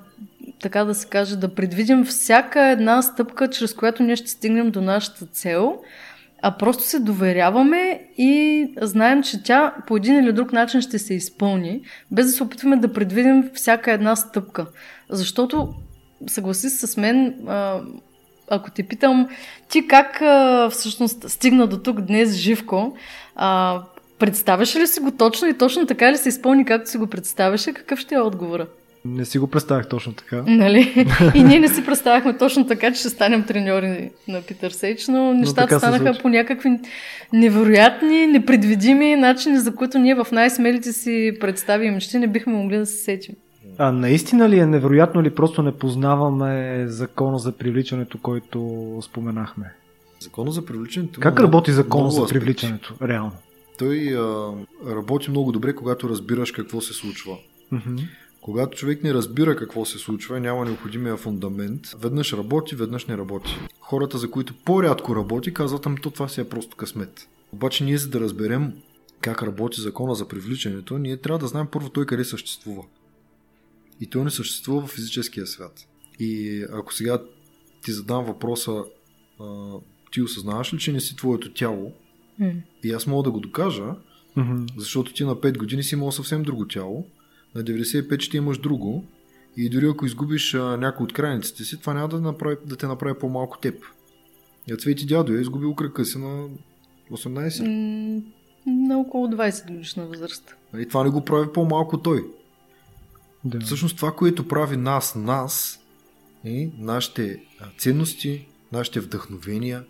така да се каже, да предвидим всяка една стъпка, чрез която ние ще стигнем до нашата цел, а просто се доверяваме и знаем, че тя по един или друг начин ще се изпълни, без да се опитваме да предвидим всяка една стъпка. Защото, съгласи се с мен, ако те питам, ти как всъщност стигна до тук днес, Живко, а, представяш ли си го точно и точно така ли се изпълни, както си го представяше, какъв ще е отговора? Не си го представях точно така. Нали? И ние не си представяхме точно така, че ще станем треньори на Питър Сейч, но нещата се станаха по някакви невероятни, непредвидими начини, за които ние в най-смелите си представи и мечти не бихме могли да се сетим. А наистина ли е невероятно или просто не познаваме закона за привличането, който споменахме? Закона за привличането. Как работи закона за аспекти. привличането? Реално. Той а, работи много добре, когато разбираш какво се случва. Мгм. Когато човек не разбира какво се случва, няма необходимия фундамент, веднъж работи, веднъж не работи. Хората, за които по-рядко работи, казват, ами то това си е просто късмет. Обаче ние, за да разберем как работи закона за привличането, ние трябва да знаем първо той къде съществува. И той не съществува в физическия свят. И ако сега ти задам въпроса, а, ти осъзнаваш ли, че не си твоето тяло? М. И аз мога да го докажа, Мгм. защото ти на 5 години си имал съвсем друго тяло, на 95 ще имаш друго и дори ако изгубиш а, някой от крайниците си, това няма да, направи, да те направи по-малко теб. Я Цвети дядо е изгубил кръка си на 18. М, На около 20 годишна възраст. И това не го прави по-малко той. Да. Всъщност това, което прави нас, нас, е нашите а, ценности, нашите вдъхновения,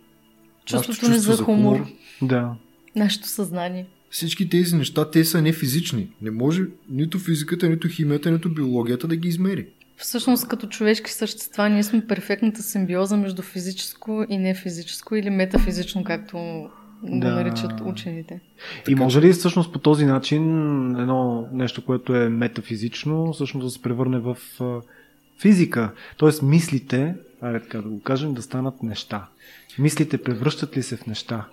Чувството нашето ни чувство за хумор, да. нашето съзнание. Всички тези неща, те са не физични. Не може нито физиката, нито химията, нито биологията да ги измери. Всъщност, като човешки същества, ние сме перфектната симбиоза между физическо и нефизическо или метафизично, както го Да. наричат учените. И може ли всъщност по този начин едно нещо, което е метафизично, всъщност да се превърне в физика? Тоест мислите, айде така да го кажем, да станат неща. Мислите превръщат ли се в неща?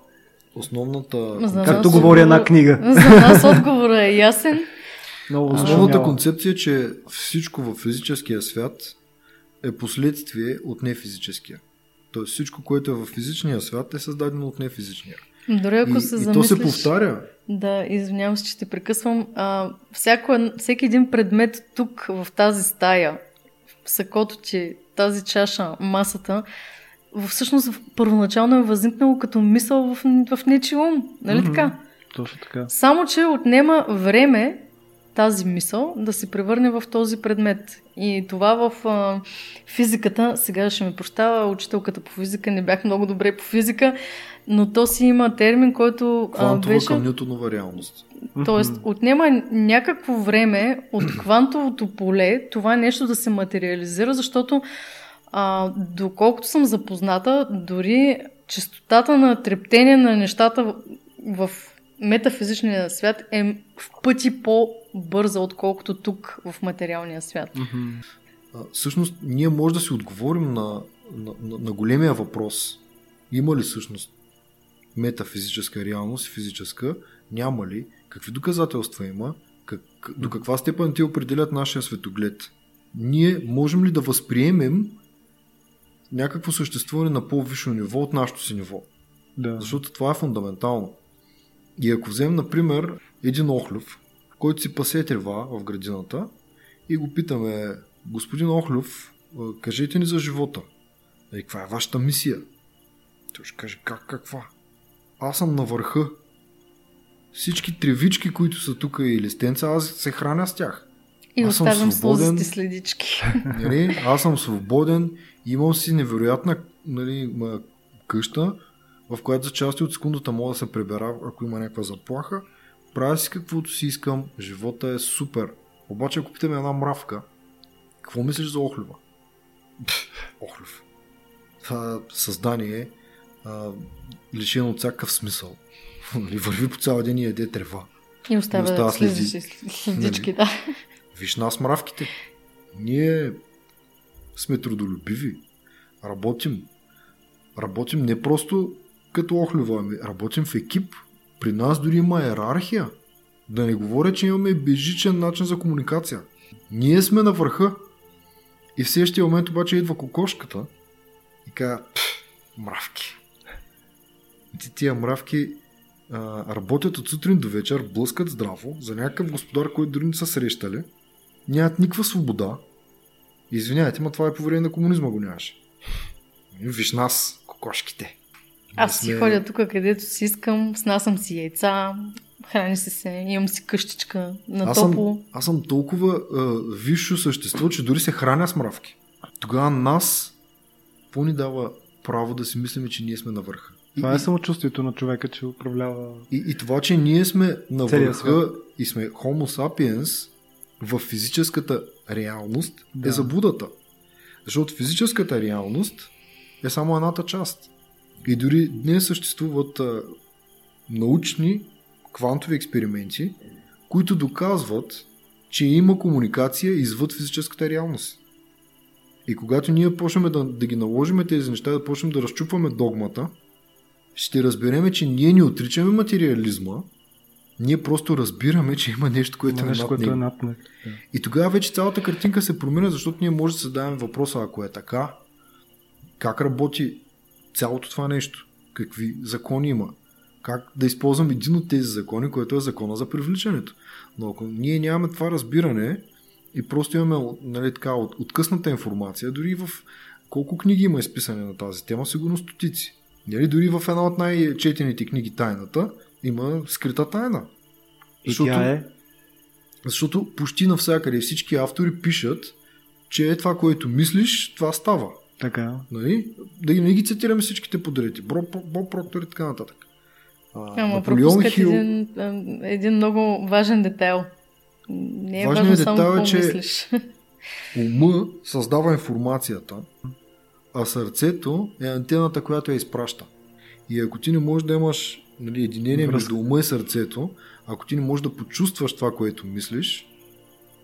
Основната, За Както говори една книга. За нас отговорът е ясен. Много Основната концепция е, че всичко в физическия свят е последствие от нефизическия. Тоест всичко, което е в физичния свят е създадено от нефизичния. Дори ако и, се и замислиш... то се повтаря. Да, извинявам се, че те прекъсвам. А, всяко, всеки един предмет тук, в тази стая, в сакото ти, тази чаша, масата, всъщност първоначално е възникнало като мисъл в, в нечи ум. Нали така? Точно така. Само, че отнема време тази мисъл да се превърне в този предмет. И това в а, физиката, сега ще ме прощава, учителката по физика, не бях много добре по физика, но то си има термин, който Квантова беше... към Нютонова реалност. Тоест, отнема някакво време от квантовото поле това нещо да се материализира, защото а, доколкото съм запозната, дори частотата на трептение на нещата в, метафизичния свят е в пъти по-бърза, отколкото тук в материалния свят. А, всъщност, ние може да си отговорим на, на, на, на големия въпрос. Има ли всъщност метафизическа реалност физическа? Няма ли? Какви доказателства има? Как, до каква степен те определят нашия светоглед? Ние можем ли да възприемем някакво съществуване на по-висше ниво от нашото си ниво? Да. Защото това е фундаментално. И ако вземем, например, един охлюв, който си пасе трева в градината и го питаме, господин Охлюв, кажете ни за живота. И каква е вашата мисия? Той ще каже, как, каква? Аз съм на върха. Всички тревички, които са тук и листенца, аз се храня с тях. И Аз съм оставям свободен. сълзите следички. Нали? Аз съм свободен, имам си невероятна нали, къща, в която за части от секундата мога да се пребера, ако има някаква заплаха. Правя си каквото си искам, живота е супер. Обаче ако питаме една мравка, какво мислиш за Охлюва? Охлюв. Това създание е а, лишено от всякакъв смисъл. Нали, Върви по цял ден и яде трева. И оставя, оставя следи. следички, следички да. Виж нас мравките. Ние сме трудолюбиви. Работим. Работим не просто като охлюва, ами работим в екип. При нас дори има иерархия. Да не говоря, че имаме безжичен начин за комуникация. Ние сме на върха. И в следващия момент обаче идва кокошката и казва, «Пф, мравки. Ти тия мравки а, работят от сутрин до вечер, блъскат здраво за някакъв господар, който дори не са срещали, нямат никаква свобода. Извинявайте, ма това е по време на комунизма го нямаше. Виж нас, кокошките. Аз си сме- ходя тук, където си искам, снасям си яйца, храни се се, имам си къщичка на Аз съм, топло. аз съм толкова а, висше същество, че дори се храня с мравки. Тогава нас, какво ни дава право да си мислиме, че ние сме на върха? Това е самочувствието на човека, че управлява... и, и това, че ние сме на върха и сме Homo sapiens в физическата реалност Да. е заблудата. Защото физическата реалност е само едната част. И дори днес съществуват а, научни квантови експерименти, които доказват, че има комуникация извън физическата реалност. И когато ние почнем да, да ги наложиме тези неща, да почнем да разчупваме догмата, ще разбереме, че ние не отричаме материализма, ние просто разбираме, че има нещо, което Има е нещо, над което него. е над него. Да. И тогава вече цялата картинка се променя, защото ние може да се задаваме въпроса, ако е така, как работи цялото това нещо? Какви закони има? Как да използвам един от тези закони, който е закона за привличането? Но ако ние нямаме това разбиране и просто имаме нали, така, от, откъсната информация, дори в колко книги има изписане на тази тема, сигурно стотици. Нали, дори в една от най-четените книги Тайната има скрита тайна. И тя е... Защото почти навсякъде всички автори пишат, че е това, което мислиш, това става. Така. Нали? Да ги не ги цитираме всичките подреди. Боб, Проктор и така нататък. А, Ама Наполеон пропускат Хил, един, един много важен детайл. Не е Важният важно само детайл е, че- мислиш. ума създава информацията, а сърцето е антената, която я изпраща. И ако ти не можеш да имаш нали, единение Връзка. между ума и сърцето, ако ти не можеш да почувстваш това, което мислиш,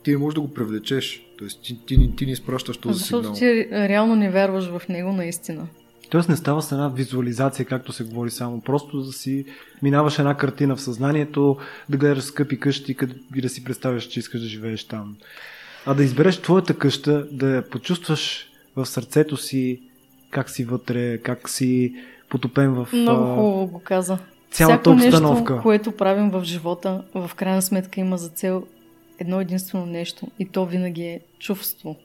ти не можеш да го привлечеш. Тоест ти, ти, ти, ти не изпращаш този Защото сигнал. ти реално не вярваш в него наистина. Тоест не става с една визуализация, както се говори само. Просто да си минаваш една картина в съзнанието, да гледаш скъпи къщи и да си представяш, че искаш да живееш там. А да избереш твоята къща, да я почувстваш в сърцето си, как си вътре, как си потопен в Много хубаво го каза. Цялата Всяко обстановка. нещо, което правим в живота, в крайна сметка има за цел едно единствено нещо. И то винаги е чувство.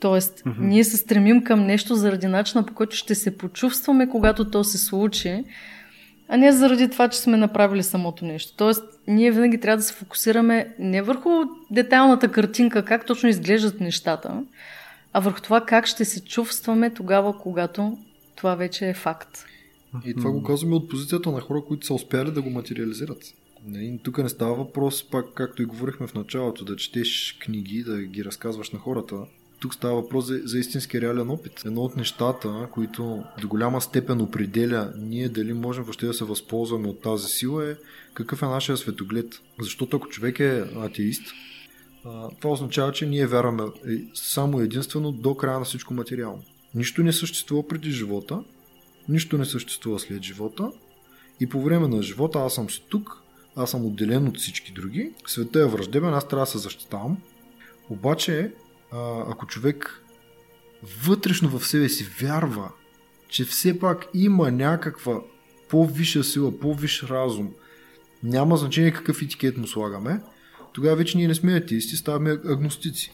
Тоест, Мгм. ние се стремим към нещо заради начина по който ще се почувстваме, когато то се случи, а не заради това, че сме направили самото нещо. Тоест, ние винаги трябва да се фокусираме не върху детайлната картинка, как точно изглеждат нещата, а върху това как ще се чувстваме тогава, когато това вече е факт. И това го казваме от позицията на хора, които са успяли да го материализират. тук не става въпрос, пак както и говорихме в началото, да четеш книги, да ги разказваш на хората. Тук става въпрос за, за истински реален опит. Едно от нещата, които до голяма степен определя ние дали можем въобще да се възползваме от тази сила е какъв е нашия светоглед. Защото ако човек е атеист, това означава, че ние вярваме само единствено до края на всичко материално. Нищо не съществува преди живота, нищо не съществува след живота и по време на живота аз съм си тук, аз съм отделен от всички други, света е враждебен, аз трябва да се защитавам. Обаче, ако човек вътрешно в себе си вярва, че все пак има някаква по-висша сила, по-висш разум, няма значение какъв етикет му слагаме, тогава вече ние не сме атеисти, ставаме агностици.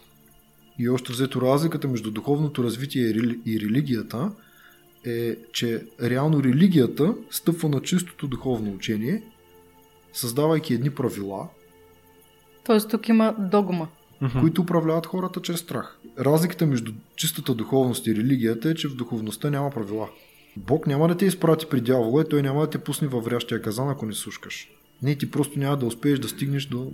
И още взето разликата между духовното развитие и религията е, че реално религията стъпва на чистото духовно учение, създавайки едни правила. Тоест тук има догма. Които управляват хората чрез страх. Разликата между чистата духовност и религията е, че в духовността няма правила. Бог няма да те изпрати при дявола и той няма да те пусне във врящия казан, ако не слушкаш. Не, ти просто няма да успееш да стигнеш до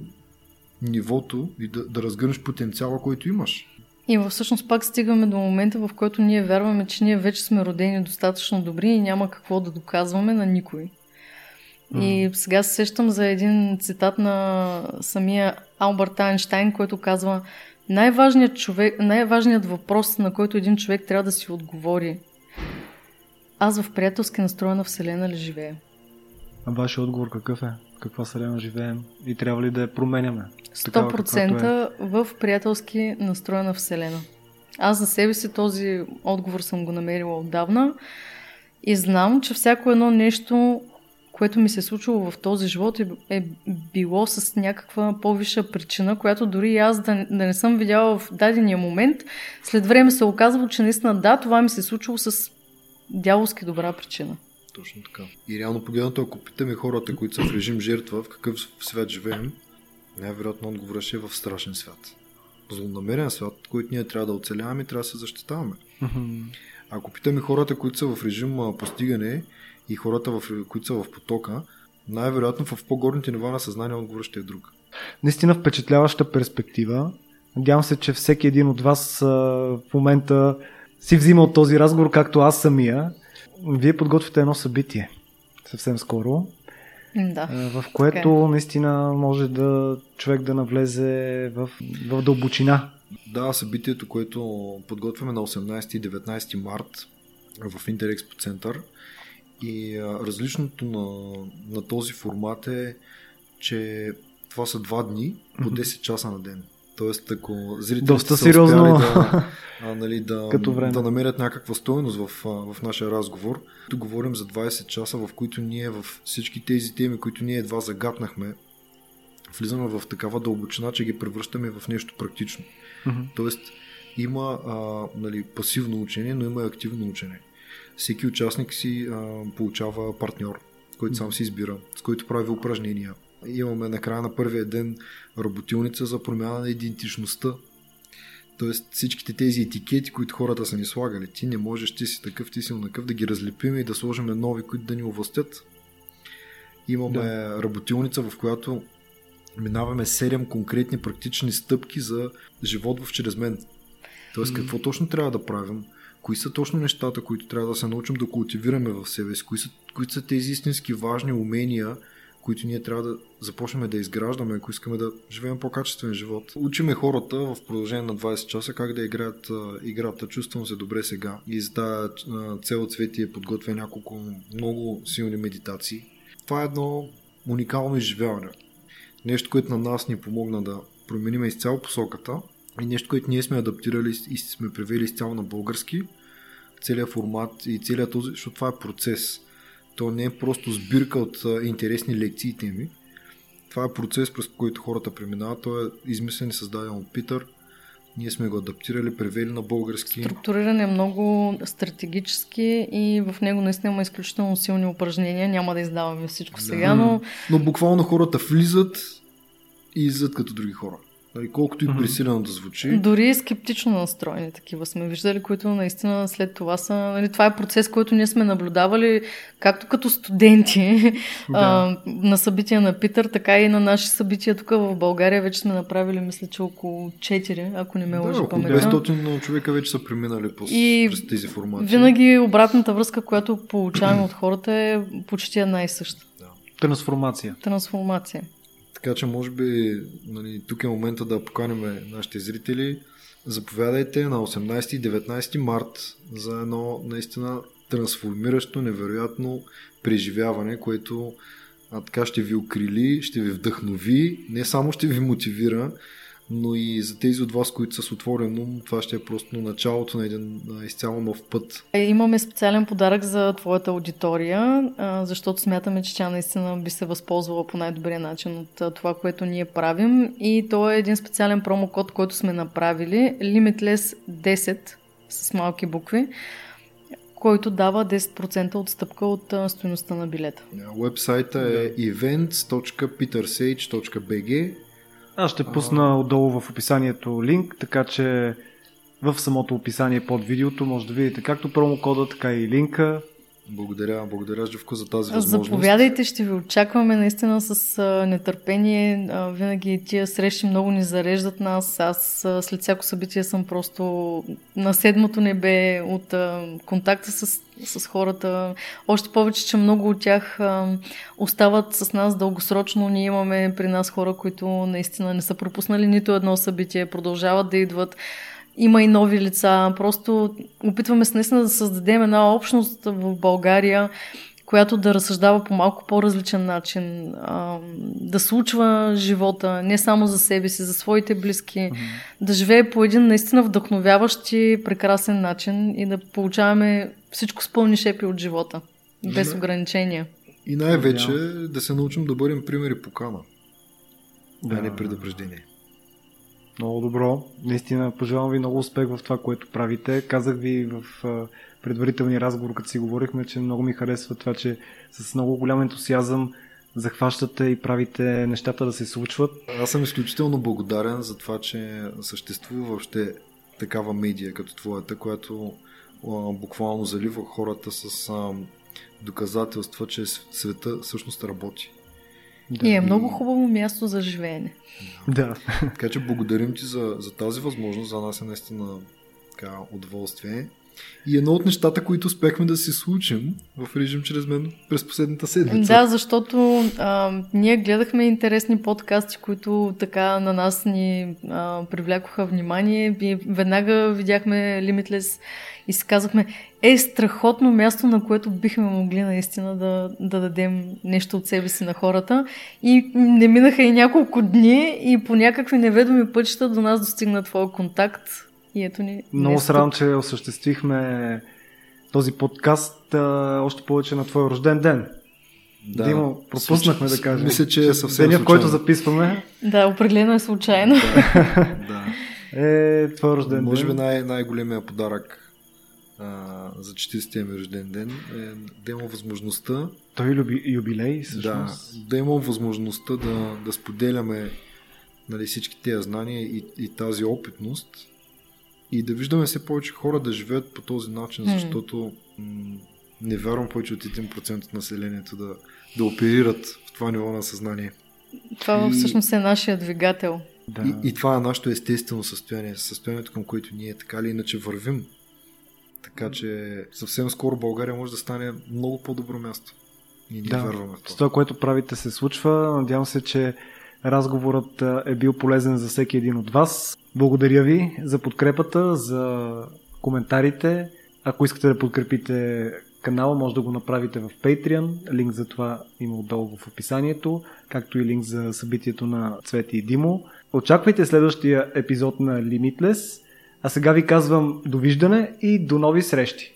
нивото и да, да разгърнеш потенциала, който имаш. И всъщност пак стигаме до момента, в който ние вярваме, че ние вече сме родени достатъчно добри и няма какво да доказваме на никой. И сега се сещам за един цитат на самия Алберт Айнштайн, който казва най-важният, човек, най-важният въпрос, на който един човек трябва да си отговори аз в приятелски настроена вселена ли живея? А вашия отговор какъв е? Каква вселена живеем и трябва ли да я променяме? 100% е. в приятелски настроена вселена. Аз за себе си този отговор съм го намерила отдавна и знам, че всяко едно нещо, което ми се е случило в този живот е, е било с някаква по-висша причина, която дори и аз да, да не съм видяла в дадения момент, след време се оказва, че наистина да, това ми се е случило с дяволски добра причина. Точно така. И реално погледнато, ако питаме хората, които са в режим жертва, в какъв свят живеем, най-вероятно отговорът ще е в страшен свят. Злонамерен свят, който ние трябва да оцеляваме и трябва да се защитаваме. Ако питаме хората, които са в режим постигане и хората, в, които са в потока, най-вероятно в по-горните нива на съзнание отговорът ще е друг. Наистина впечатляваща перспектива. Надявам се, че всеки един от вас в момента си взима от този разговор, както аз самия вие подготвяте едно събитие съвсем скоро, да, в което е. наистина може да човек да навлезе в, в дълбочина. Да, събитието, което подготвяме на 18 и 19 март в Интерекспо център. И различното на, на този формат е, че това са два дни по 10 часа на ден. Тоест, ако зрителите Доста са сериозно. да, а, нали, да, Като време. да намерят някаква стоеност в, в нашия разговор, тук говорим за 20 часа, в които ние в всички тези теми, които ние едва загатнахме, влизаме в такава дълбочина, че ги превръщаме в нещо практично. Mm-hmm. Тоест, има а, нали, пасивно учение, но има и активно учение. Всеки участник си а, получава партньор, който сам си избира, с който прави упражнения, имаме на края на първия ден работилница за промяна на идентичността. Тоест всичките тези етикети, които хората са ни слагали, ти не можеш, ти си такъв, ти си онакъв, да ги разлепим и да сложим нови, които да ни овластят. Имаме да. работилница, в която минаваме 7 конкретни практични стъпки за живот в чрез мен. Тоест mm-hmm. какво точно трябва да правим, кои са точно нещата, които трябва да се научим да култивираме в себе си, кои са, кои са тези истински важни умения, които ние трябва да започнем да изграждаме, ако искаме да живеем по-качествен живот. Учиме хората в продължение на 20 часа как да играят играта Чувствам се добре сега. И за тази цел е подготвя няколко много силни медитации. Това е едно уникално изживяване. Нещо, което на нас ни помогна да променим изцяло посоката и нещо, което ние сме адаптирали и сме превели изцяло на български, целият формат и целият този, защото това е процес – то не е просто сбирка от интересни лекции и теми. Това е процес, през който хората преминават. Той е измислен и създаден от Питър. Ние сме го адаптирали, превели на български. Структуриран е много стратегически и в него наистина има изключително силни упражнения. Няма да издаваме всичко Да. сега, но Но буквално хората влизат и излизат като други хора. Нали, колкото и пресилено да звучи. Дори скептично настроени такива сме виждали, които наистина след това са... Нали, това е процес, който ние сме наблюдавали както като студенти а, на събития на Питър, така и на наши събития тук в България. Вече сме направили, мисля, че около 4, ако не ме Да, лъжи паметта. 200 човека вече са преминали по, И през тези формации. Винаги обратната връзка, която получаваме от хората е почти една и съща. Трансформация. Трансформация. Така че може би нали, тук е момента да поканим нашите зрители. Заповядайте на 18 и 19 март за едно наистина трансформиращо, невероятно преживяване, което а, така ще ви укрили, ще ви вдъхнови, не само ще ви мотивира, но и за тези от вас, които са с отворен ум, това ще е просто началото на един изцяло нов път. Е, Имаме специален подарък за твоята аудитория, защото смятаме, че тя наистина би се възползвала по най-добрия начин от това, което ние правим. И то е един специален промокод, който сме направили. Limitless 10 с малки букви, който дава 10% отстъпка от стоеността на билета. Уебсайта е events.petersage.bg Аз ще пусна отдолу в описанието линк, така че в самото описание под видеото може да видите както промокода, така и линка. Благодаря, благодаря, Живко, за тази възможност. Заповядайте, ще ви очакваме наистина с нетърпение. Винаги тия срещи много ни зареждат нас. Аз след всяко събитие съм просто на седмото небе от контакта с, с хората. Още повече, че много от тях остават с нас дългосрочно. Ние имаме при нас хора, които наистина не са пропуснали нито едно събитие, продължават да идват. Има и нови лица. Просто опитваме се наистина да създадем една общност в България, която да разсъждава по малко по-различен начин, а, да случва живота не само за себе си, за своите близки, да живее по един наистина вдъхновяващ и прекрасен начин и да получаваме всичко с пълни шепи от живота, без Да. ограничения. И най-вече да се научим да бъдем пример и покана, Да. а не предупреждение. Много добро. Наистина пожелавам ви много успех в това, което правите. Казах ви в предварителния разговор, като си говорихме, че много ми харесва това, че с много голям ентусиазъм захващате и правите нещата да се случват. Аз съм изключително благодарен за това, че съществува въобще такава медия като твоята, която буквално залива хората с доказателства, че света всъщност работи. Да. И е много хубаво място за живеене. Да. Така че благодарим ти за, за тази възможност. За нас е наистина така, удоволствие. И едно от нещата, които успяхме да си случим в режим чрез мен през последната седмица. Да, защото а, ние гледахме интересни подкасти, които така на нас ни а, привлякоха внимание. И веднага видяхме Limitless и си казахме, е страхотно място, на което бихме могли наистина да, да дадем нещо от себе си на хората. И не минаха и няколко дни и по някакви неведоми пътища до нас достигна твоя контакт. И ето ни. Много се радвам, че осъществихме този подкаст а, още повече на твой рожден ден. Да, Димо, пропуснахме да кажем. Мисля, че е съвсем Деня, в който записваме, Да, определено е случайно. Да. е твой рожден Може би ден. най- най-големия подарък а, за 40-тия ми рожден ден е да имам възможността Той е люби, юбилей, да, всъщност. да имам възможността да, да споделяме нали, всички тези знания и, и тази опитност и да виждаме все повече хора да живеят по този начин, защото м- не вярвам повече от 1% от населението да, да оперират в това ниво на съзнание. Това И- всъщност е нашия двигател. Да. И, и това е нашето естествено състояние, състоянието към което ние така или иначе вървим. Така че съвсем скоро България може да стане много по-добро място. И ние Да. вярваме в С това. това, което правите, се случва. Надявам се, че разговорът е бил полезен за всеки един от вас. Благодаря ви за подкрепата, за коментарите. Ако искате да подкрепите канала, може да го направите в Patreon. Линк за това има отдолу в описанието, както и линк за събитието на Цвети и Димо. Очаквайте следващия епизод на Limitless. А сега ви казвам довиждане и до нови срещи!